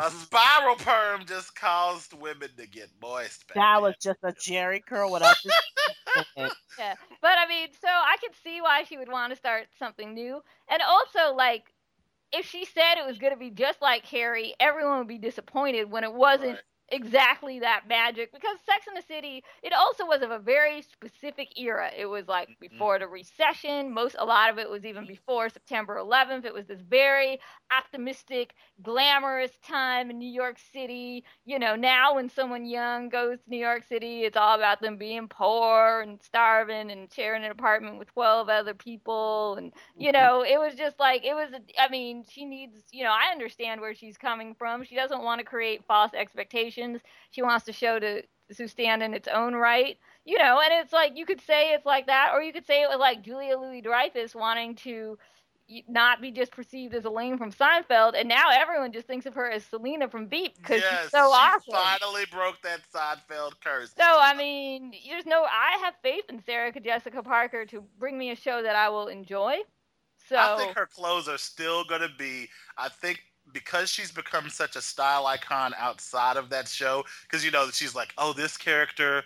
a spiral perm just caused women to get moist. that then. was just a Jheri curl without. yeah, but I mean, so I could see why she would want to start something new, and also like if she said it was going to be just like Harry, everyone would be disappointed when it wasn't. Right exactly that magic because Sex in the City it also was of a very specific era. It was like mm-hmm. before the recession. Most a lot of it was even before September 11th. It was this very optimistic, glamorous time in New York City. You know, now when someone young goes to New York City, it's all about them being poor and starving and sharing an apartment with 12 other people and you mm-hmm. know, it was just like it was I mean, she needs, you know, I understand where she's coming from. She doesn't want to create false expectations she wants to show to to stand in its own right. You know, and it's like you could say it's like that, or you could say it was like Julia Louis Dreyfus wanting to not be just perceived as Elaine from Seinfeld, and now everyone just thinks of her as Selina from Veep because yes, she's so she awesome. finally broke that Seinfeld curse. So I mean, there's no. I have faith in Sarah Jessica Parker to bring me a show that I will enjoy. So I think her clothes are still going to be. I think because she's become such a style icon outside of that show, because you know that she's like, oh, this character,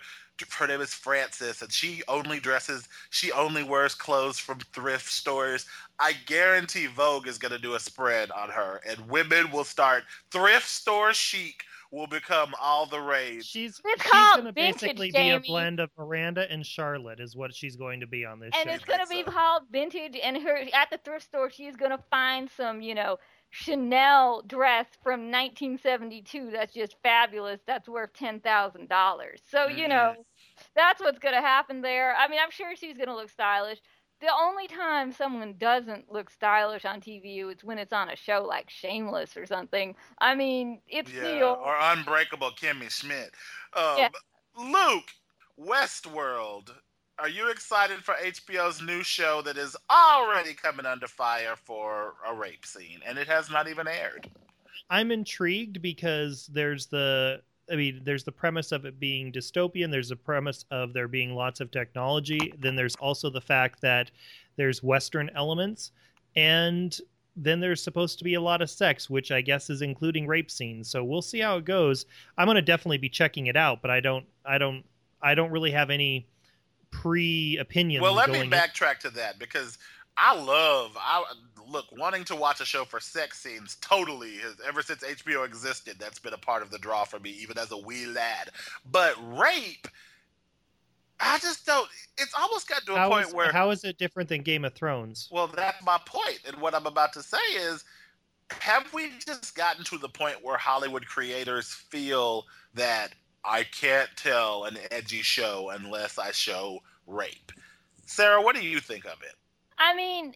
her name is Frances, and she only dresses, she only wears clothes from thrift stores. I guarantee Vogue is going to do a spread on her, and women will start thrift store chic will become all the rage. She's, she's going to basically Jamie. be a blend of Miranda and Charlotte, is what she's going to be on this and show. And it's going to be so. called vintage. And her at the thrift store, she's going to find some, you know, Chanel dress from 1972 that's just fabulous. That's worth $10,000. So, you know, mm-hmm. that's what's going to happen there. I mean, I'm sure she's going to look stylish. The only time someone doesn't look stylish on TV is when it's on a show like Shameless or something. I mean, it's yeah, the old... or Unbreakable Kimmy Schmidt. Um, yeah. Luke, Westworld are you excited for HBO's new show that is already coming under fire for a rape scene and it has not even aired? I'm intrigued because there's the I mean, there's the premise of it being dystopian. There's the premise of there being lots of technology. Then there's also the fact that there's Western elements, and then there's supposed to be a lot of sex, which I guess is including rape scenes. So we'll see how it goes. I'm gonna definitely be checking it out, but I don't, I don't, I don't really have any pre opinion. Well, let me backtrack in. to that because I love I look wanting to watch a show for sex scenes. Totally, has ever since HBO existed, that's been a part of the draw for me, even as a wee lad. But rape. I just don't. It's almost got to a how point is, where. How is it different than Game of Thrones? Well, that's my point, and what I'm about to say is, have we just gotten to the point where Hollywood creators feel that I can't tell an edgy show unless I show rape. Sarah, what do you think of it? I mean,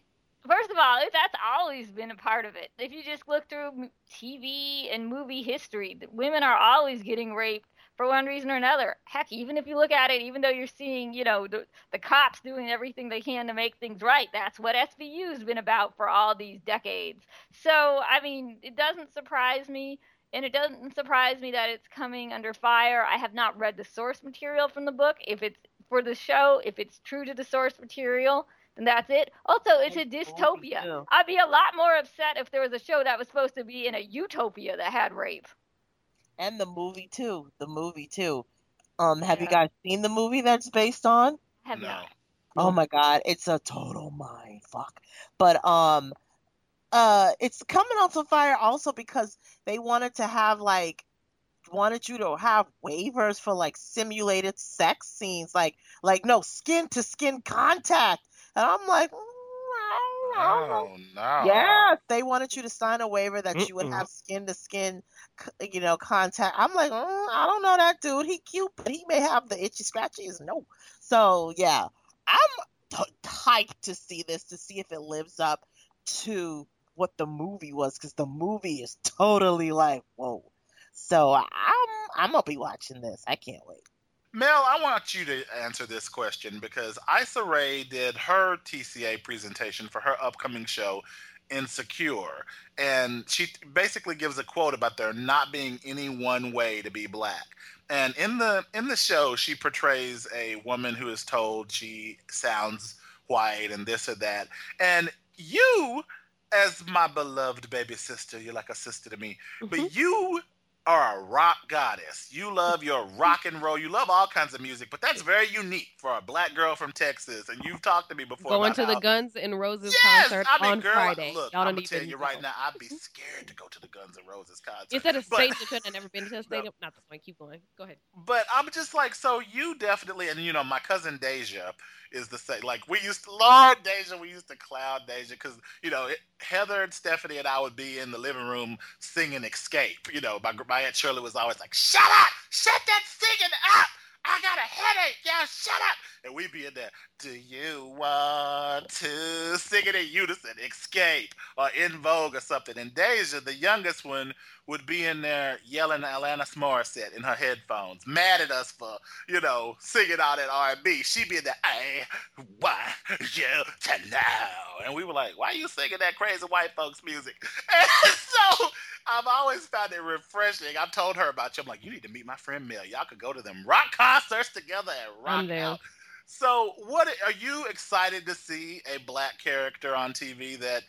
first of all, that's always been a part of it. If you just look through TV and movie history, women are always getting raped for one reason or another. Heck, even if you look at it, even though you're seeing, you know, the, the cops doing everything they can to make things right, that's what SVU's been about for all these decades. So, I mean, it doesn't surprise me and it doesn't surprise me that it's coming under fire. I have not read the source material from the book. If it's for the show, if it's true to the source material, then that's it. Also, it's a dystopia. I'd be a lot more upset if there was a show that was supposed to be in a utopia that had rape. And the movie too. The movie too. Um, have yeah. you guys seen the movie that's based on? Have no. not. Oh my god, it's a total mind fuck. But um, uh it's coming on to fire also because they wanted to have like wanted you to have waivers for like simulated sex scenes like like no skin to skin contact and i'm like mm, Oh no! Yeah, they wanted you to sign a waiver that Mm-mm. you would have skin to skin, you know, contact. I'm like, mm, I don't know that dude. He cute, but he may have the itchy scratchies. No, so yeah, I'm t- hyped to see this to see if it lives up to what the movie was because the movie is totally like whoa. So I'm I'm gonna be watching this. I can't wait. Mel, I want you to answer this question because Issa Rae did her TCA presentation for her upcoming show, Insecure. And she basically gives a quote about there not being any one way to be black. And in the in the show, she portrays a woman who is told she sounds white and this or that. And you, as my beloved baby sister, you're like a sister to me, Mm-hmm. but you are a rock goddess. You love your rock and roll. You love all kinds of music, but that's very unique for a black girl from Texas. And you've talked to me before. Going to the Guns N' Roses Yes, concert I mean, on girl, Friday. look, Y'all I'm gonna tell you right now, I'd be scared to go to the Guns N' Roses concert. It's at a stadium. Should have never been to a stadium. Not the point. Keep going. Go ahead. But I'm just like, so you definitely, and you know, my cousin Deja is the same. Like we used to, Lord Deja, we used to clown Deja because you know it, Heather and Stephanie and I would be in the living room singing "Xscape." You know, my my aunt Shirley was always like, "Shut up, shut that singing up." I got a headache, y'all. Shut up. And we'd be in there. Do you want to sing it in unison? Xscape or En Vogue or something. And Deja, the youngest one, would be in there yelling Alanis Morissette in her headphones, mad at us for, you know, singing all that R&B. She'd be in there, I want you to know. And we were like, why are you singing that crazy white folks music? And so I've always found it refreshing. I've told her about you. I'm like, you need to meet my friend Mel. Y'all could go to them rock concerts together and rock I'm out. So, what are you excited to see a black character on TV that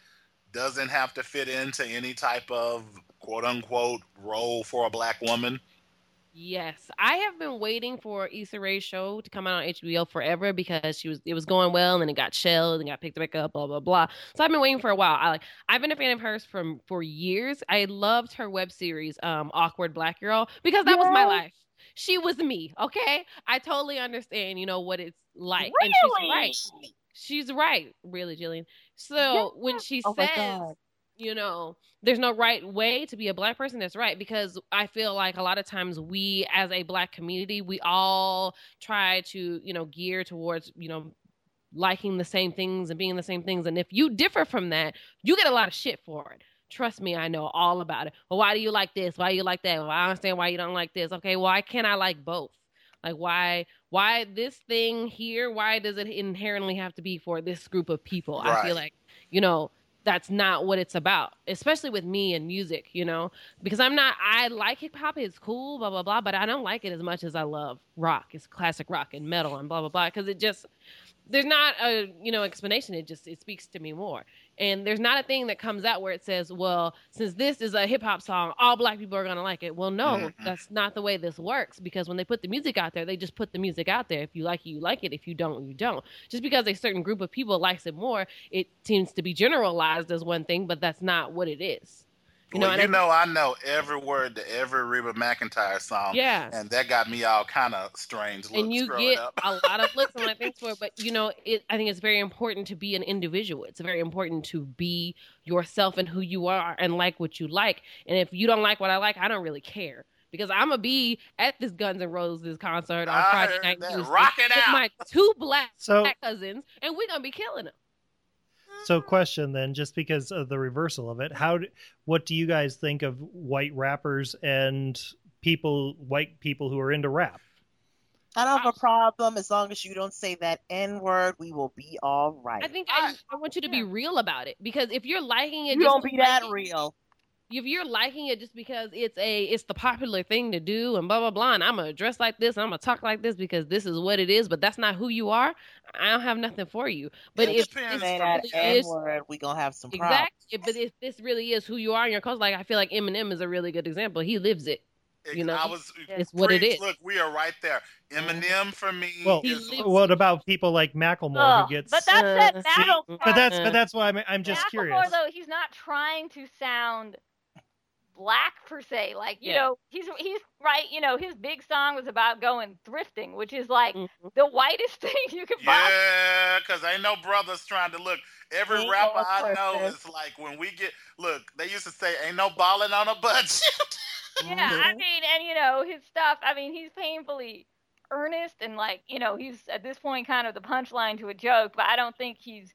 doesn't have to fit into any type of quote unquote role for a black woman? Yes, I have been waiting for Issa Rae's show to come out on HBO forever because she was it was going well and then it got shelved and got picked back up, blah blah blah. So I've been waiting for a while. I like I've been a fan of hers from for years. I loved her web series, um, Awkward Black Girl, because that was my life. She was me, okay? I totally understand, you know, what it's like. really? And she's right. She's right, really, Jillian. So when she Oh says. You know, there's no right way to be a black person. That's right. Because I feel like a lot of times we, as a black community, we all try to, you know, gear towards, you know, liking the same things and being the same things. And if you differ from that, you get a lot of shit for it. Trust me, I know all about it. Well, why do you like this? Why do you like that? Well, I understand why you don't like this. Okay, why can't I like both? Like why why this thing here, why does it inherently have to be for this group of people? I feel like, you know, that's not what it's about, especially with me and music, you know, because I'm not, I like hip hop, it's cool, blah, blah, blah, but I don't like it as much as I love rock. It's classic rock and metal and blah, blah, blah, because it just, there's not a, you know, explanation. It just, it speaks to me more. And there's not a thing that comes out where it says, well, since this is a hip hop song, all black people are going to like it. Well, no, Mhm. that's not the way this works because when they put the music out there, they just put the music out there. If you like it, you like it. If you don't, you don't. Just because a certain group of people likes it more, it seems to be generalized as one thing, but that's not what it is. You know, well, you I- know, I know every word to every Reba McEntire song. Yeah. And that got me all kind of strange looks and you get up. a lot of looks and like things for it. But you know, it. I think it's very important to be an individual. It's very important to be yourself and who you are and like what you like. And if you don't like what I like, I don't really care because I'm gonna be at this Guns N' Roses concert on I Friday night that. Tuesday Rock it with out. my two black So cousins, and we're gonna be killing them. So, question then, just because of the reversal of it, how, do, what do you guys think of white rappers and people, white people who are into rap? I don't have a uh, problem as long as you don't say that N word. We will be all right. I think I, I- I want you to be real about it because if you're liking it, you just don't be that liking- real. If you're liking it just because it's a it's the popular thing to do and blah blah blah and I'm gonna dress like this and I'm gonna talk like this because this is what it is, but that's not who you are, I don't have nothing for you. But It if this Say for that really is word, we gonna have some problems. exactly, but if this really is who you are in your culture, like I feel like Eminem is a really good example. He lives it. you know, I was, it's what it is. Look, we are right there. Eminem for me Well, is what about people like Macklemore Ugh, who gets? but that's that Uh, battle. see? but that's Uh, but that's why I'm I'm just Macklemore, curious. though, he's not trying to sound black per se. Like you Yeah. know, he's he's right. You know, his big song was about going thrifting, which is like Mhm. the whitest thing you could possibly. Yeah, because ain't no brothers trying to look. Every Ain't rapper no I know is like when we get look. They used to say, "Ain't no balling on a budget." Yeah, I Mhm. mean, and you know, his stuff. I mean, he's painfully earnest and like you know, he's at this point kind of the punchline to a joke. But I don't think he's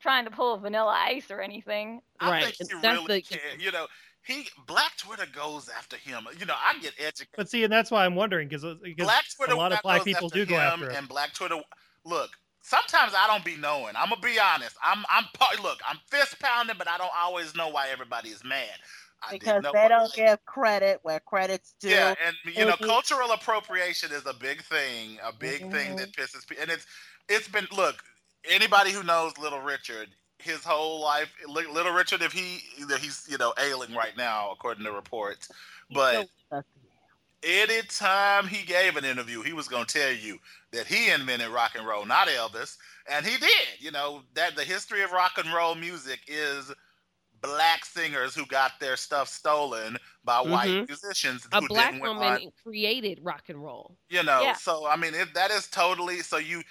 trying to pull Vanilla Ice or anything. I Right, think he really the- can. You know, he Black Twitter goes after him. You know, I get educated. But see, and that's why I'm wondering because Black Twitter a lot of black people after do go him, after him. and Black Twitter. Look, sometimes I don't be knowing. I'm gonna be honest. I'm I'm pa- look. I'm fist pounding, but I don't always know why everybody is mad. I because they don't give credit where credit's due. Yeah, and you know, cultural appropriation is a big thing, a big thing Mm-hmm. that pisses people. And it's it's been look. Anybody who knows Little Richard, his whole life, Little Richard, if he he's you know ailing right now according to reports, but anytime he gave an interview, he was going to tell you that he invented rock and roll, not Elvis, and he did. You know that the history of rock and roll music is black singers who got their stuff stolen by white Mhm. musicians A who black didn't woman on- created rock and roll. you know Yeah. so i mean it, that is totally so you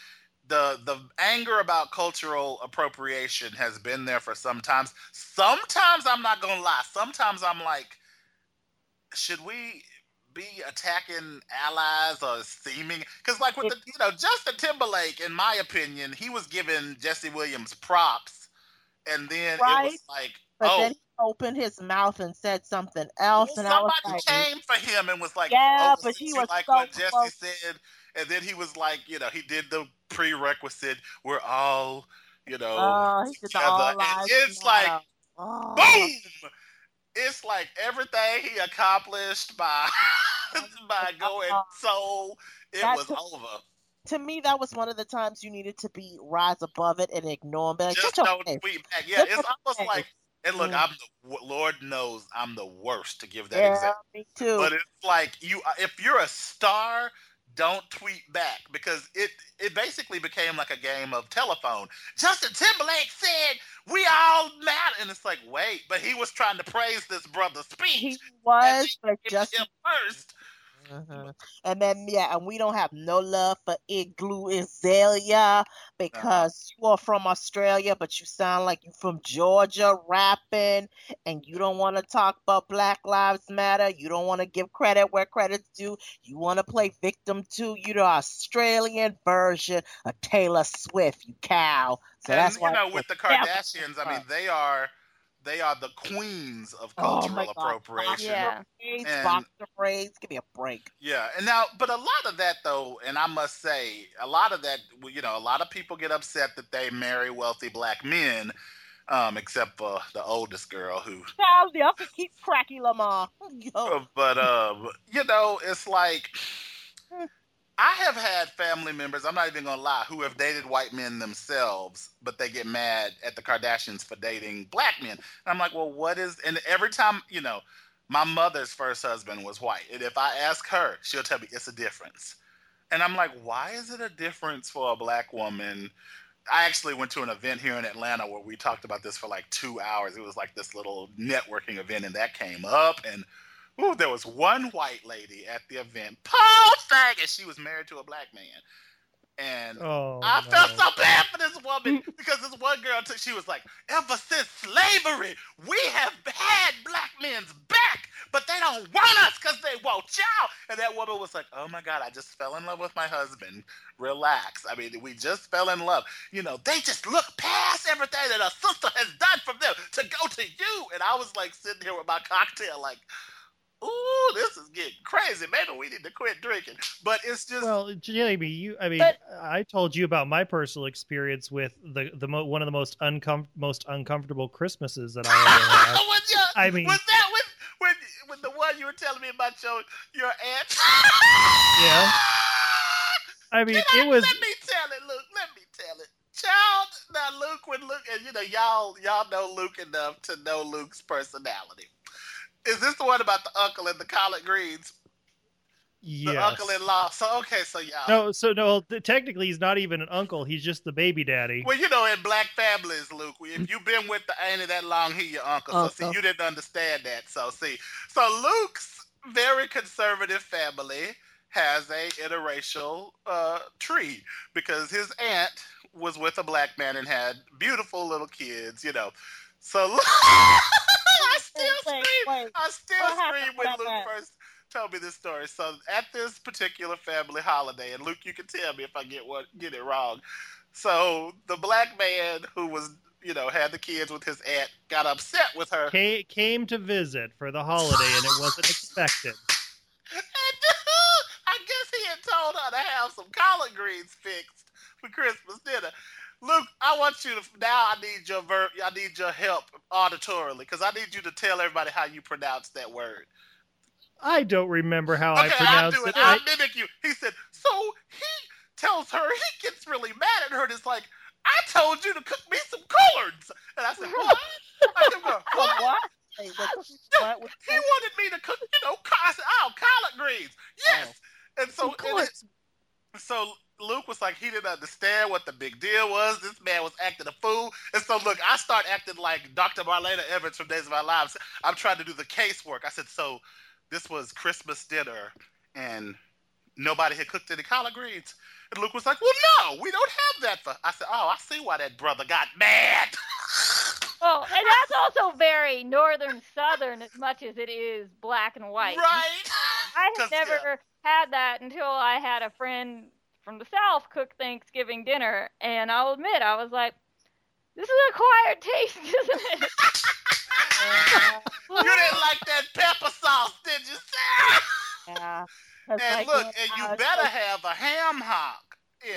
the the anger about cultural appropriation has been there for some times. Sometimes i'm not gonna lie sometimes i'm like should we be attacking allies or seeming because like with the you know justin timberlake in my opinion he was giving jesse williams props and then it was like But oh. then he opened his mouth and said something else, well, and I was like, came for him and was like, Yeah, oh, but he was like so what Jesse said, and then he was like, you know, he did the prerequisite. We're all, you know, "Oh, he did the together. all And it's like. Oh. boom! It's like everything he accomplished by by going so it was over. To me, that was one of the times you needed to be rise above it and ignore him. Like, Just "Shut your don't face." tweet back. Yeah, it's almost tweet like, and look, Mm. I'm the Lord knows I'm the worst to give that Yeah, example. me too. But it's like you if you're a star, don't tweet back because it it basically became like a game of telephone. Justin Timberlake said we all matter, and it's like wait, but he was trying to praise this brother's speech. he was, but Give just him first. Mhm. And then yeah, and we don't have no love for Iggy Azalea because you are from Australia, but you sound like you're from Georgia rapping, and you don't want to talk about Black Lives Matter. You don't want to give credit where credit's due. You want to play victim too. You the Australian version of Taylor Swift, you cow. So and that's you why know, with the. Kardashians, I mean, they are they are the queens of Oh, cultural my God. appropriation. Yeah. braids, and- boxer braids. Give me a break. Yeah, and now, but a lot of that though, and I must say, a lot of that, you know, a lot of people get upset that they marry wealthy black men, um, except for the oldest girl who. Child, y'all can keep cracky Lamar. But um, you know, it's like I have had family members. I'm not even gonna lie, who have dated white men themselves, but they get mad at the Kardashians for dating black men. And I'm like, well, what is? And every time, you know, my mother's first husband was white, and if I ask her, she'll tell me it's a difference. And I'm like, why is it a difference for a black woman? I actually went to an event here in Atlanta where we talked about this for like two hours. It was like this little networking event, and that came up. And ooh, there was one white lady at the event, Paul Fag, and she was married to a black man. And Oh, I no. felt so bad for this woman because this one girl took. She was like, "Ever since slavery, we have had black men's back, but they don't want us because they want y'all." And that woman was like, "Oh my God, I just fell in love with my husband. Relax. I mean, we just fell in love. You know, they just look past everything that a sister has done for them to go to you." And I was like sitting here with my cocktail, like. Ooh, this is getting crazy. Maybe we need to quit drinking. But it's just Well, Jamie, you I mean, But- I told you about my personal experience with the the mo- one of the most uncom- most uncomfortable Christmases that I ever had. was, your, I mean- was that with, with with the one you were telling me about your your aunt? Yeah. I mean, I- it was Let me tell it, Luke. Let me tell it. Child, now Luke when Luke and you know y'all y'all know Luke enough to know Luke's personality. Is this the one about the uncle and the collard greens? Yeah. The uncle-in-law. So okay, so y'all. No, so no. Technically, he's not even an uncle. He's just the baby daddy. Well, you know, in black families, Luke, if you've been with the auntie that long, he your uncle. So see, Uncle. you didn't understand that. So see, so Luke's very conservative family has a interracial uh, tree because his aunt was with a black man and had beautiful little kids. You know, so I still Wait, scream. wait. I still What scream when Luke that? first told me this story. So at this particular family holiday, and Luke, you can tell me if I get what get it wrong. So the black man who was you know, had the kids with his aunt, got upset with her. Came, came to visit for the holiday, and it wasn't expected. And I guess he had told her to have some collard greens fixed for Christmas dinner. Luke, I want you to now. I need your ver- I need your help auditorily because I need you to tell everybody how you pronounce that word. I don't remember how I okay, I'll pronounced do it. it. I'll mimic you. He said, so he tells her he gets really mad at her. And it's like, I told you to cook me some collards, and I said, what? I said, "Well, From what? what? Wait, what, what, what, He wanted me to cook, you know, co- I said, oh, collard greens. Oh. Yes. And so, Of and it- so Luke was like, he didn't understand what the big deal was. This man was acting a fool. And so, look, I start acting like Dr. Marlena Evans from Days of Our Lives. I'm trying to do the casework. I said, so this was Christmas dinner, and nobody had cooked any collard greens. And Luke was like, well, no, we don't have that for. I said, oh, I see why that brother got mad. Well, and that's also very northern southern as much as it is black and white. Right? I had never yeah. had that until I had a friend from the south cook Thanksgiving dinner, and I'll admit I was like, "This is an acquired taste, isn't it?" Yeah, You didn't like that pepper sauce, did you, Sarah? yeah. 'Cause, And like, look, and you I better so- have a ham hock.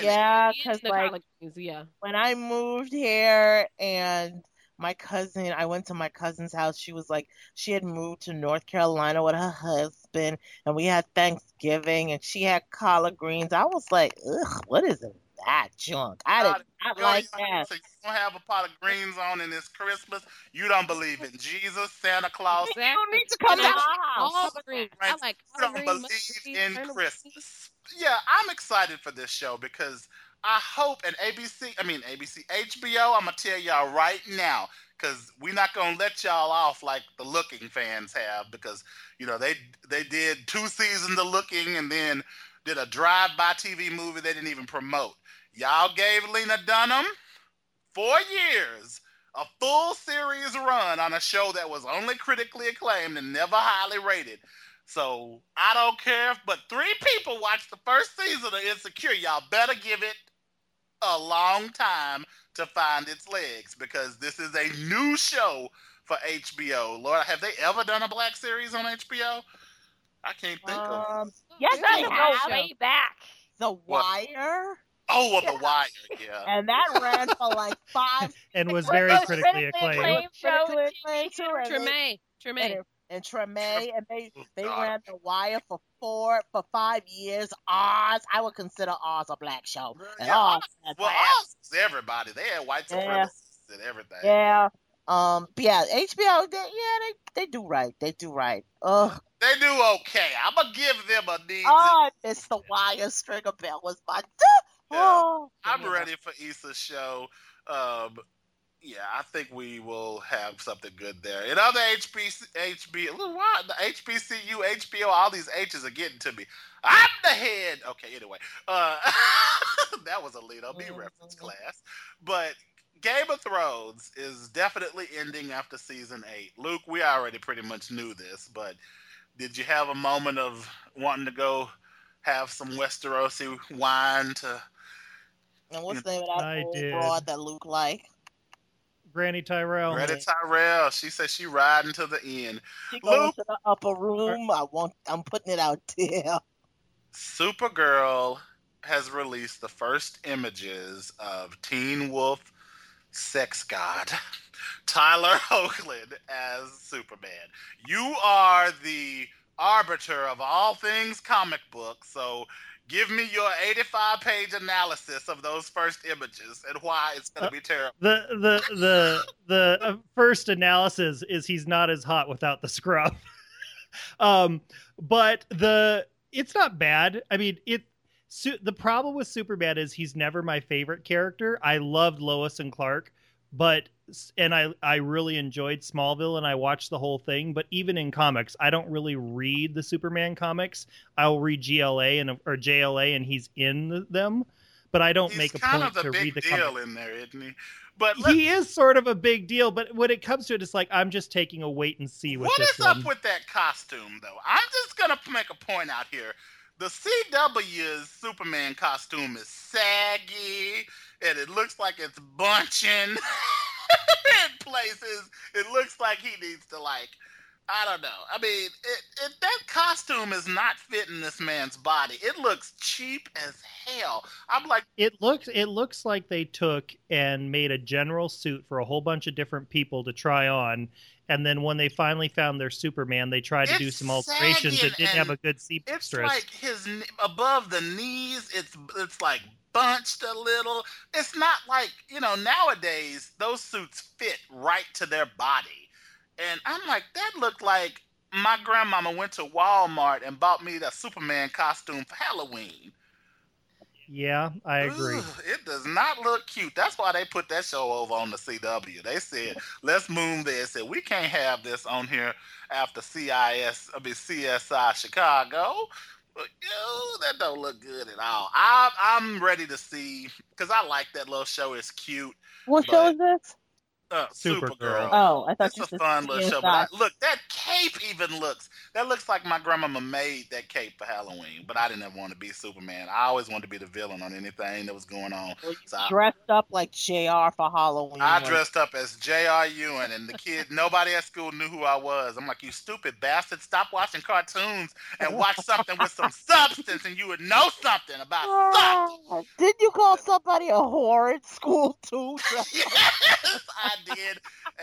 Yeah, because like yeah. when I moved here and my cousin, I went to my cousin's house. She was like, she had moved to North Carolina with her husband, and we had Thanksgiving, and she had collard greens. I was like, ugh, what is that junk? I did not You like don't- that. So you don't have a pot of greens on in this Christmas. You don't believe in Jesus, Santa Claus. You don't need to come And I to like my house. all greens. I like You collard don't greens, believe in Christmas. Yeah, I'm excited for this show because I hope and ABC, I mean ABC, HBO. I'm gonna tell y'all right now because we're not gonna let y'all off like the Looking fans have because you know they they did two seasons of Looking and then did a drive-by TV movie they didn't even promote. Y'all gave Lena Dunham four years, a full series run on a show that was only critically acclaimed and never highly rated. So I don't care if but three people watched the first season of Insecure. Y'all better give it a long time to find its legs because this is a new show for HBO. Lord, have they ever done a black series on HBO? I can't think of. Um, yes, You they gotta have. go way back. The Wire, Oh, well, The Wire, yeah. and that ran for like five and was very those critically acclaimed. acclaimed show critically and acclaimed too, they- Tremaine. Tremaine. and, and Treme, and they they God. ran The Wire for four for five years. Oz, I would consider Oz a black show. And Yeah, Oz Well, Oz is everybody. They had white Yeah. and everything. yeah. Um, yeah, HBO, they, yeah, they they do right. They do right. Ugh. They do okay. I'm gonna give them a need. Oh, it's The Wire. Stringer Bell was my. Yeah. Oh, I'm ready for Issa's show. Um, yeah, I think we will have something good there. In other HBC, HB, what the HBCU, HBO, all these H's are getting to me. I'm the head. Okay, anyway, uh, that was a lead on me reference class, but. Game of Thrones is definitely ending after season eight. Luke, we already pretty much knew this, but did you have a moment of wanting to go have some Westerosi wine to And what's the name of that I old did. broad that Luke like? Granny Tyrell. Granny Tyrell, she said she riding to the end. She goes to the upper room. I want. I'm putting it out there. Supergirl has released the first images of Teen Wolf sex god Tyler Hoechlin as Superman. You are the arbiter of all things comic book, so give me your 85 page analysis of those first images and why it's going to be terrible. The the the the uh, first analysis is he's not as hot without the scrub. um, but the it's not bad. I mean, it. Su- the problem with Superman is he's never my favorite character. I loved Lois and Clark, but and I I really enjoyed Smallville and I watched the whole thing. But even in comics, I don't really read the Superman comics. I'll read GLA and or JLA, and he's in them. But I don't He's make a point of to the read big the deal comics in there, isn't he? But he is sort of a big deal, but when it comes to it, it's like I'm just taking a wait and see with What this is one. up with that costume, though? I'm just gonna make a point out here. The CW's Superman costume is saggy, and it looks like it's bunching. in places it looks like he needs to like I don't know. I mean, it, it, that costume is not fitting this man's body. It looks cheap as hell. I'm like, it looks it looks like they took and made a general suit for a whole bunch of different people to try on, and then when they finally found their Superman, they tried to It's do some alterations that didn't have a good good it's seamstress. like his above the knees. It's it's like bunched a little. It's not like you know nowadays those suits fit right to their body, and I'm like that looked like my grandmama went to Walmart and bought me the Superman costume for Halloween. Yeah, I agree. Ugh, it does not look cute. That's why they put that show over on the CW. They said, let's move this. Said we can't have this on here after CIS, I mean CSI Chicago. But, yo, that don't look good at all. I, I'm ready to see because I like that little show. It's cute. What But- show is this? Uh, Supergirl. Supergirl. Oh, I thought It's you a fun little show. But I, look, that cape even looks. That looks like my grandmama made that cape for Halloween. But I didn't ever want to be Superman. I always wanted to be the villain on anything that was going on. Well, So I- dressed up like JR for Halloween. I dressed up as J.R. Ewing, and the kid, nobody at school knew who I was. I'm like, you stupid bastard, stop watching cartoons and watch something with some substance, and you would know something about substance. Oh, Did you call somebody a whore at school too? yes, I did.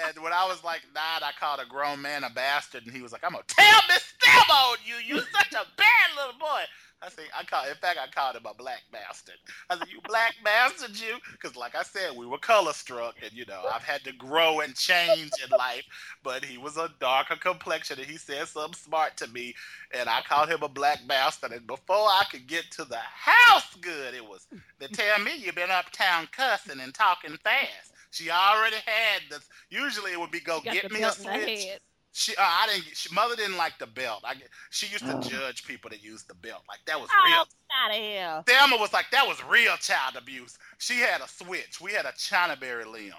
And when I was like nine, I called a grown man a bastard, and he was like, "I'm gonna tell Miss Thelma on you. You such a bad little boy." I said, I call. In fact, I called him a black bastard. I said, "You black bastard, you," because, like I said, we were color struck, and you know, I've had to grow and change in life. But he was a darker complexion, and he said something smart to me, and I called him a black bastard. And before I could get to the house, good, it was they tell me you've been uptown cussing and talking fast. She already had this. Usually it would be go get me a switch. Head. She, uh, I didn't. She, mother didn't like the belt. I, she used to Oh. judge people that used the belt. Like that was Oh, real. out of here. Thelma was like that was real child abuse. She had a switch. We had a Chinaberry limb,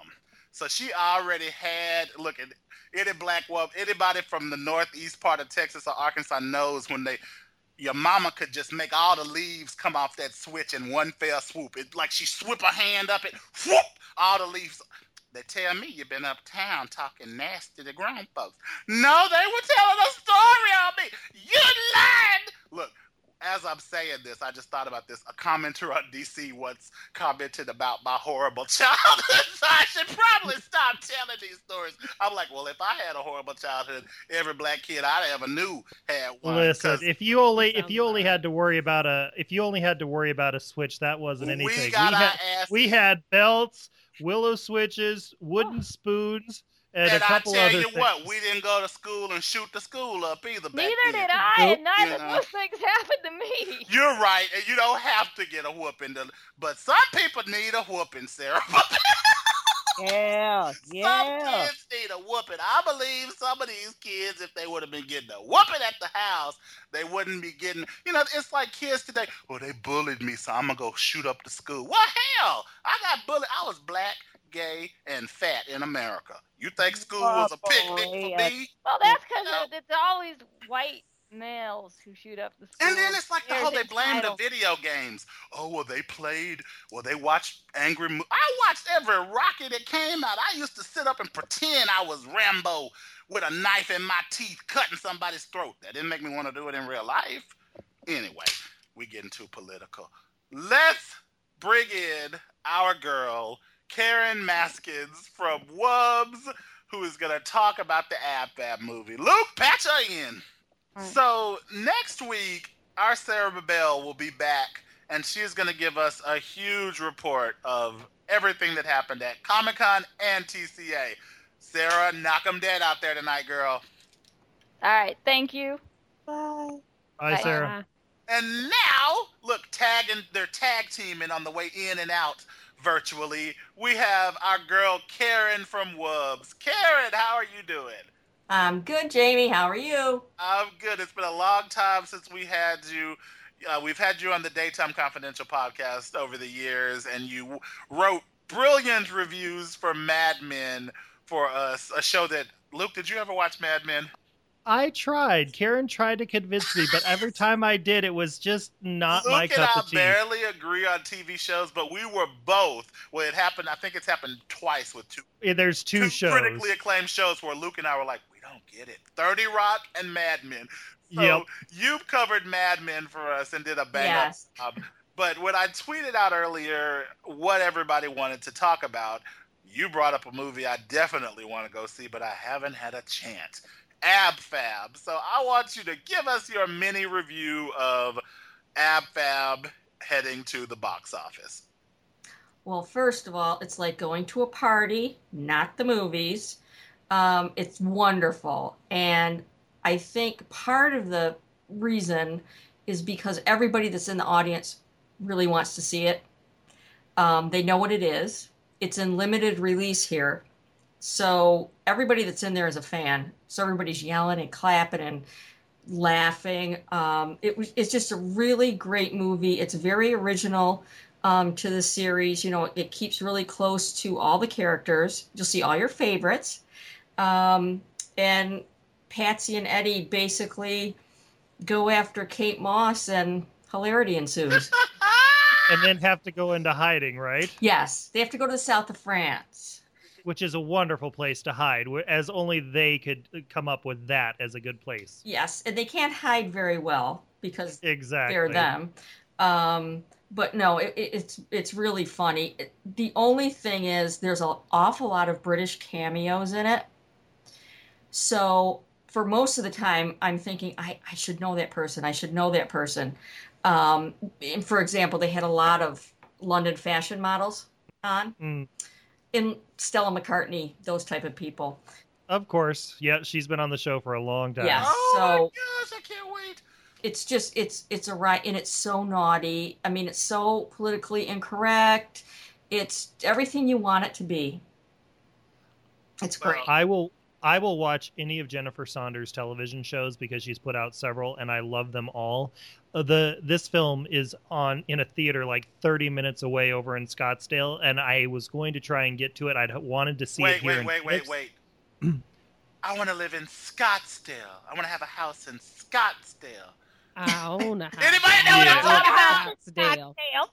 so she already had. Look at any black woman, anybody from the northeast part of Texas or Arkansas knows when they. Your mama could just make all the leaves come off that switch in one fell swoop. It like she swip her hand up, it whoop, all the leaves. They tell me you've been uptown talking nasty to grown folks. No, they were telling a story on me. You lied. Look, as I'm saying this, I just thought about this. A commenter on DC once commented about my horrible childhood, so I should probably stop telling these stories. I'm like, well, if I had a horrible childhood, every black kid I ever knew had one. Listen, 'cause if you only if you only had to worry about a if you only had to worry about a switch, that wasn't anything. we got we, our had, ass we had belts, willow switches, wooden spoons, and, and a couple I tell other you things. what, we didn't go to school and shoot the school up either. Back Neither then. did I, Nope. and neither You of know. those things happened to me. You're right, and you don't have to get a whooping, to, but some people need a whooping, Sarah. Yeah, Some kids need a whooping. I believe some of these kids, if they would have been getting a whooping at the house, they wouldn't be getting. You know, it's like kids today. Well, they bullied me, so I'm gonna go shoot up the school. Well, hell, I got bullied. I was black, gay, and fat in America. You think school was a picnic for me? Well, that's because it's always white males who shoot up the school. And then it's like the whole they blame the video games. Oh, well, they played, well, they watched Angry Mo- I watched every Rocky that came out. I used to sit up and pretend I was Rambo with a knife in my teeth cutting somebody's throat. That didn't make me want to do it in real life. Anyway, we getting too political. Let's bring in our girl, Karen Maskins from Wubs, who is going to talk about the AbFab movie. Luke, patch her in. So next week, our Sarah Bibel will be back, and she is going to give us a huge report of everything that happened at Comic Con and TCA. Sarah, knock 'em dead out there tonight, girl. All right, thank you. Bye. Bye, Bye. Sarah. And now, look, tagging, they're tag teaming on the way in and out virtually. We have our girl Karen from Wubs. Karen, how are you doing? I'm good, Jamie. How are you? I'm good. It's been a long time since we had you. Uh, we've had you on the Daytime Confidential podcast over the years, and you wrote brilliant reviews for Mad Men for us, a show that. Luke, did you ever watch Mad Men? I tried. Karen tried to convince me, but every time I did, it was just not Luke my and cup I of tea. barely agree on TV shows, but we were both. Well, it happened. I think it's happened twice with two Yeah, There's two, shows. critically acclaimed shows where Luke and I were like, we get it. Thirty Rock and Mad Men. So Yep. you've covered Mad Men for us and did a bang Yes. up job. But when I tweeted out earlier what everybody wanted to talk about, you brought up a movie I definitely want to go see, but I haven't had a chance. Ab Fab. So I want you to give us your mini review of Ab Fab heading to the box office. Well, first of all, it's like going to a party, not the movies. Um, it's wonderful. And I think part of the reason is because everybody that's in the audience really wants to see it. Um, they know what it is. It's in limited release here. So everybody that's in there is a fan. So everybody's yelling and clapping and laughing. Um, it it's just a really great movie. It's very original um, to the series. You know, it keeps really close to all the characters. You'll see all your favorites. Um, and Patsy and Eddie basically go after Kate Moss, and hilarity ensues. and then have to go into hiding, right? yes, they have to go to the south of France. Which is a wonderful place to hide, as only they could come up with that as a good place. Yes, and they can't hide very well because Exactly. they're them. Um, but no, it, it- it's it's really funny. It- the only thing is, there's an awful lot of British cameos in it. So for most of the time, I'm thinking I, I should know that person. I should know that person. Um, and for example, they had a lot of London fashion models on, Mm, in Stella McCartney, those type of people. of course. Yeah, she's been on the show for a long time. Yeah. Oh my gosh, I can't wait. it's just it's it's a right and it's so naughty i mean it's so politically incorrect it's everything you want it to be it's Well, great I will I will watch any of Jennifer Saunders television shows because she's put out several and I love them all. Uh, the this film is on in a theater like 30 minutes away over in Scottsdale and I was going to try and get to it. I'd wanted to see it Wait, here wait, wait, wait, Phoenix. wait. I want to live in Scottsdale. I want to have a house in Scottsdale. I own a house. Anybody know what I'm talking about? Scottsdale. Damn,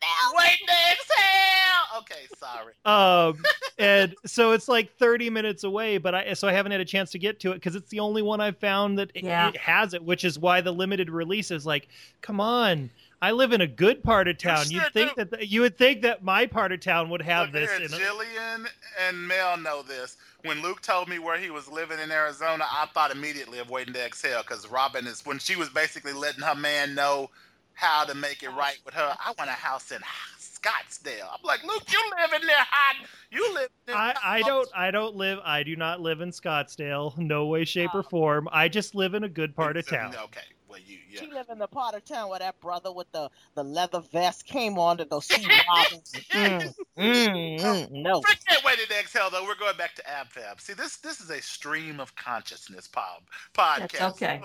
damn, Wait the exhale. Okay, sorry. Um, and so it's like 30 minutes away, but I so I haven't had a chance to get to it because it's the only one I've found that it, Yeah. it has it, which is why the limited release is like, come on. I live in a good part of town. You'd think do. that you would think that my part of town would have Look this. here, in it. Jillian and Mel know this. When Luke told me where he was living in Arizona, I thought immediately of Waiting to Exhale because Robin is when she was basically letting her man know how to make it right with her. I want a house in Scottsdale. I'm like, Luke, you live in there hot. You live. In I, I don't I don't live I do not live in Scottsdale, no way, shape, or oh. form. I just live in a good part of town. Okay, well you yeah. She live in the part of town where that brother with the, the leather vest came on to go see Robin. Mm, mm, mm, no. Forget Waiting to Exhale though. We're going back to AbFab. See, this this is a stream of consciousness pod, podcast. That's okay.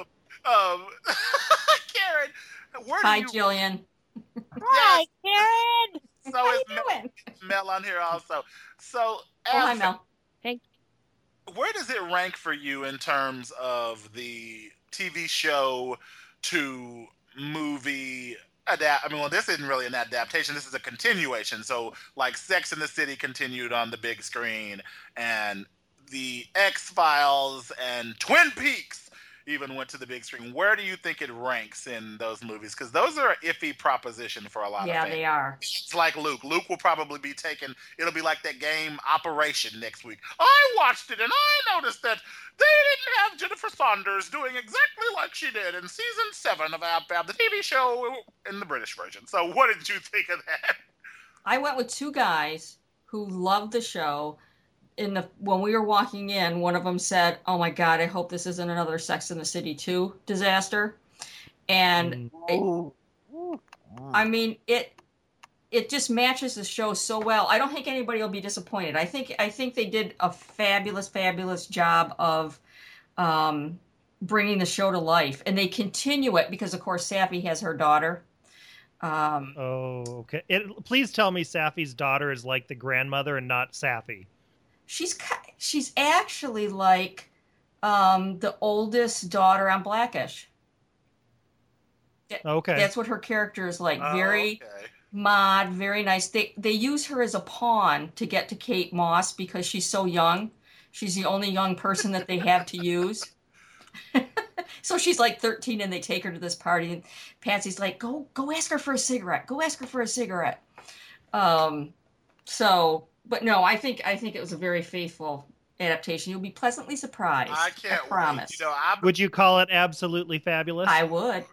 Um, Karen, where hi do you? jillian Hi, Karen. So how is you Mel, doing Mel on here also. So, oh hi AbFab, mel where does it rank for you in terms of the TV show to movie adapt? I mean, well, this isn't really an adaptation. This is a continuation. So, like, Sex in the City continued on the big screen, and the X Files and Twin Peaks even went to the big screen. Where do you think it ranks in those movies? Because those are an iffy proposition for a lot yeah of fans. Yeah, they are It's like Luke. Luke will probably be taking. It'll be like that game Operation next week. I watched it and I noticed that they didn't have Jennifer Saunders doing exactly like she did in season seven of Ab the TV show in the British version. So, what did you think of that? i went with two guys who loved the show in the when we were walking in one of them said oh my god i hope this isn't another sex in the city 2 disaster and. Ooh. Ooh. I mean, it it just matches the show so well. I don't think anybody will be disappointed. I think I think they did a fabulous, fabulous job of um, bringing the show to life, and they continue it because, of course, Saffy has her daughter. Um, Oh, okay. It, please tell me Saffy's daughter is like the grandmother and not Safi. She's she's actually like um, the oldest daughter on Blackish. Okay. That's what her character is like. Oh, very okay. mod, very nice. They they use her as a pawn to get to Kate Moss because she's so young. She's the only young person that they have to use. so she's like 13 and they take her to this party and Patsy's like, "Go go ask her for a cigarette. Go ask her for a cigarette." Um so but no, I think I think it was a very faithful adaptation. You'll be pleasantly surprised. I can't promise. wait. You know, Would you call it absolutely fabulous? I would.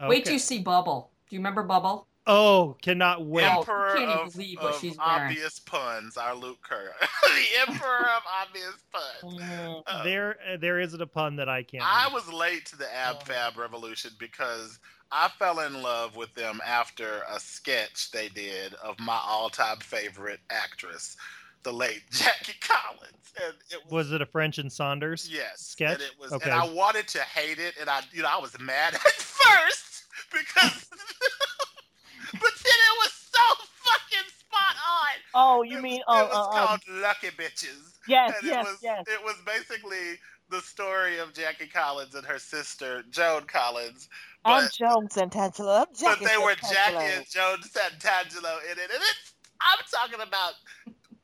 Wait Okay. till you see Bubble. Do you remember Bubble? Oh, cannot wait. Oh, Emperor can't even of, believe what of she's wearing. obvious puns, our Luke Kerr. the Emperor of obvious puns. Mm. Uh, there, there isn't a pun that I can't. I do. was late to the Ab Fab revolution because I fell in love with them after a sketch they did of my all-time favorite actress, the late Jackie Collins, and it was. Was it a French and Saunders? Yes, sketch? and it was, Okay. and I wanted to hate it, and I, you know, I was mad at first because, but then it was so fucking spot on. Oh, you It- mean it oh, was uh, um, called Lucky Bitches. yes, and yes, it was, yes. It was basically the story of Jackie Collins and her sister Joan Collins. I'm Joan Santangelo. I'm but Jackie they were Jackie and Joan Santangelo in it, and it's. I'm talking about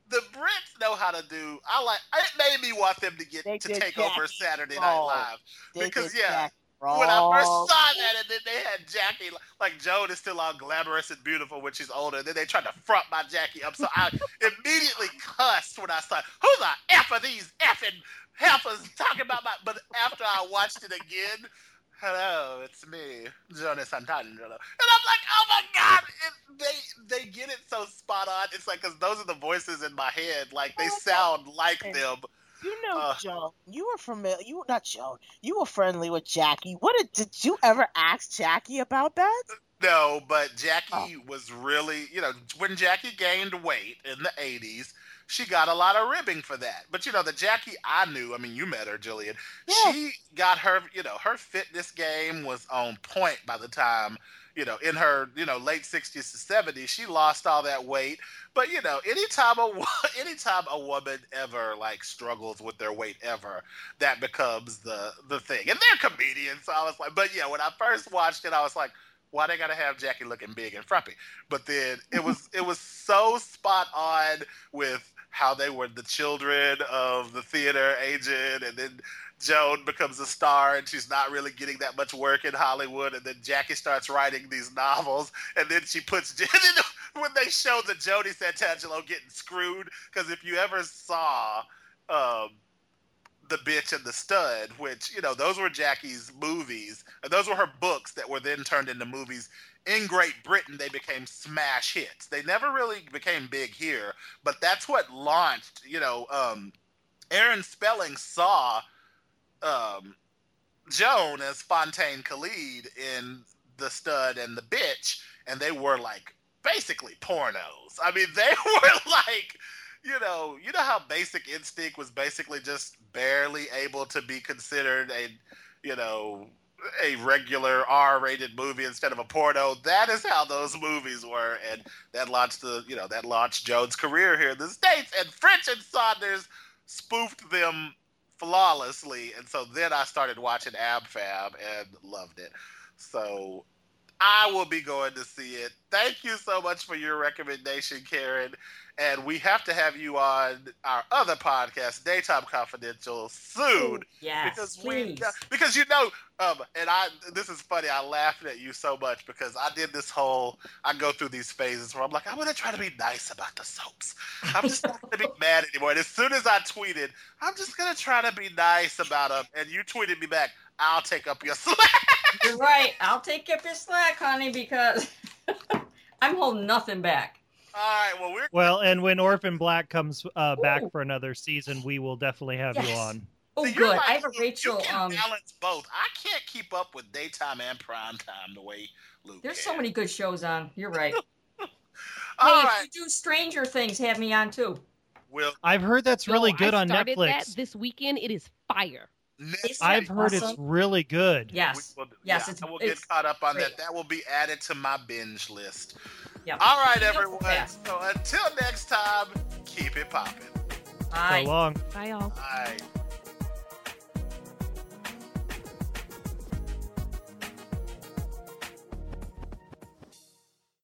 the Brits know how to do. I like. It made me want them to get They to take over Saturday Night wrong. Live. They because, yeah, When I first saw that, and then they had Jackie, like Joan is still all glamorous and beautiful when she's older. And then they tried to front my Jackie up, so I immediately cussed when I saw who the f are these effing heifers talking about my. But after I watched it again, hello, it's me, Jonas Santangelo, and I'm like, oh my god, it, they they get it so spot on. It's like because those are the voices in my head, like they Oh, sound like them. You know, Uh, Joan. You were familiar. You were not Joan. You were friendly with Jackie. What did, did you ever ask Jackie about that? No, but Jackie was really, you know, when Jackie gained weight in the 80s, she got a lot of ribbing for that. But, you know, the Jackie I knew, I mean, you met her, Jillian, Yeah. she got her, you know, her fitness game was on point by the time, you know, in her, you know, late 60s to 70s, she lost all that weight. But, you know, anytime a, anytime a woman ever, like, struggles with their weight ever, that becomes the, the thing. And they're comedians, so I was like, but yeah, when I first watched it, I was like, why they gotta have Jackie looking big and frumpy? But then it was it was so spot on with how they were the children of the theater agent, and then Joan becomes a star, and she's not really getting that much work in Hollywood, and then Jackie starts writing these novels, and then she puts when they show the Jody Santangelo getting screwed, because if you ever saw. Um, the bitch and the stud, which you know those were Jackie's movies, those were her books that were then turned into movies. In Great Britain, they became smash hits. They never really became big here, but that's what launched. You know, um, Aaron Spelling saw um, Joan as Fontaine Khaled in The Stud and the Bitch, and they were like basically pornos. I mean, they were like you know, you know how Basic Instinct was basically just barely able to be considered a, you know, a regular R-rated movie instead of a porno. That is how those movies were, and that launched the, you know, that launched Joan's career here in the states. And French and Saunders spoofed them flawlessly, and so then I started watching Ab Fab and loved it. So I will be going to see it. Thank you so much for your recommendation, Karen. And we have to have you on our other podcast, Daytime Confidential, soon. Yes, because please. we because you know um and I this is funny I laughed at you so much because I did this whole I go through these phases where I'm like I'm gonna try to be nice about the soaps I'm just not gonna be mad anymore and as soon as I tweeted I'm just gonna try to be nice about them and you tweeted me back I'll take up your slack You're right. I'll take up your slack, honey, because I'm holding nothing back. all right well we're Well, and when Orphan Black comes uh, back Ooh. for another season, we will definitely have you on. Oh, See, you're good. like I have a Rachel. You can Um, balance both. I can't keep up with daytime and prime time the way Luke. there's can. so many good shows on. You're right. All hey, right, if you do Stranger Things, have me on too. Will I've heard that's really Yo, good I on started Netflix. That this weekend, it is fire. Next I've week- heard it's really good. Yes. we will- Yes, yeah, it's- I will it's get caught up on great. that. That will be added to my binge list. Yep. All right, everyone. fast. So until next time, keep it popping. So Bye. long. Bye, y'all. Bye.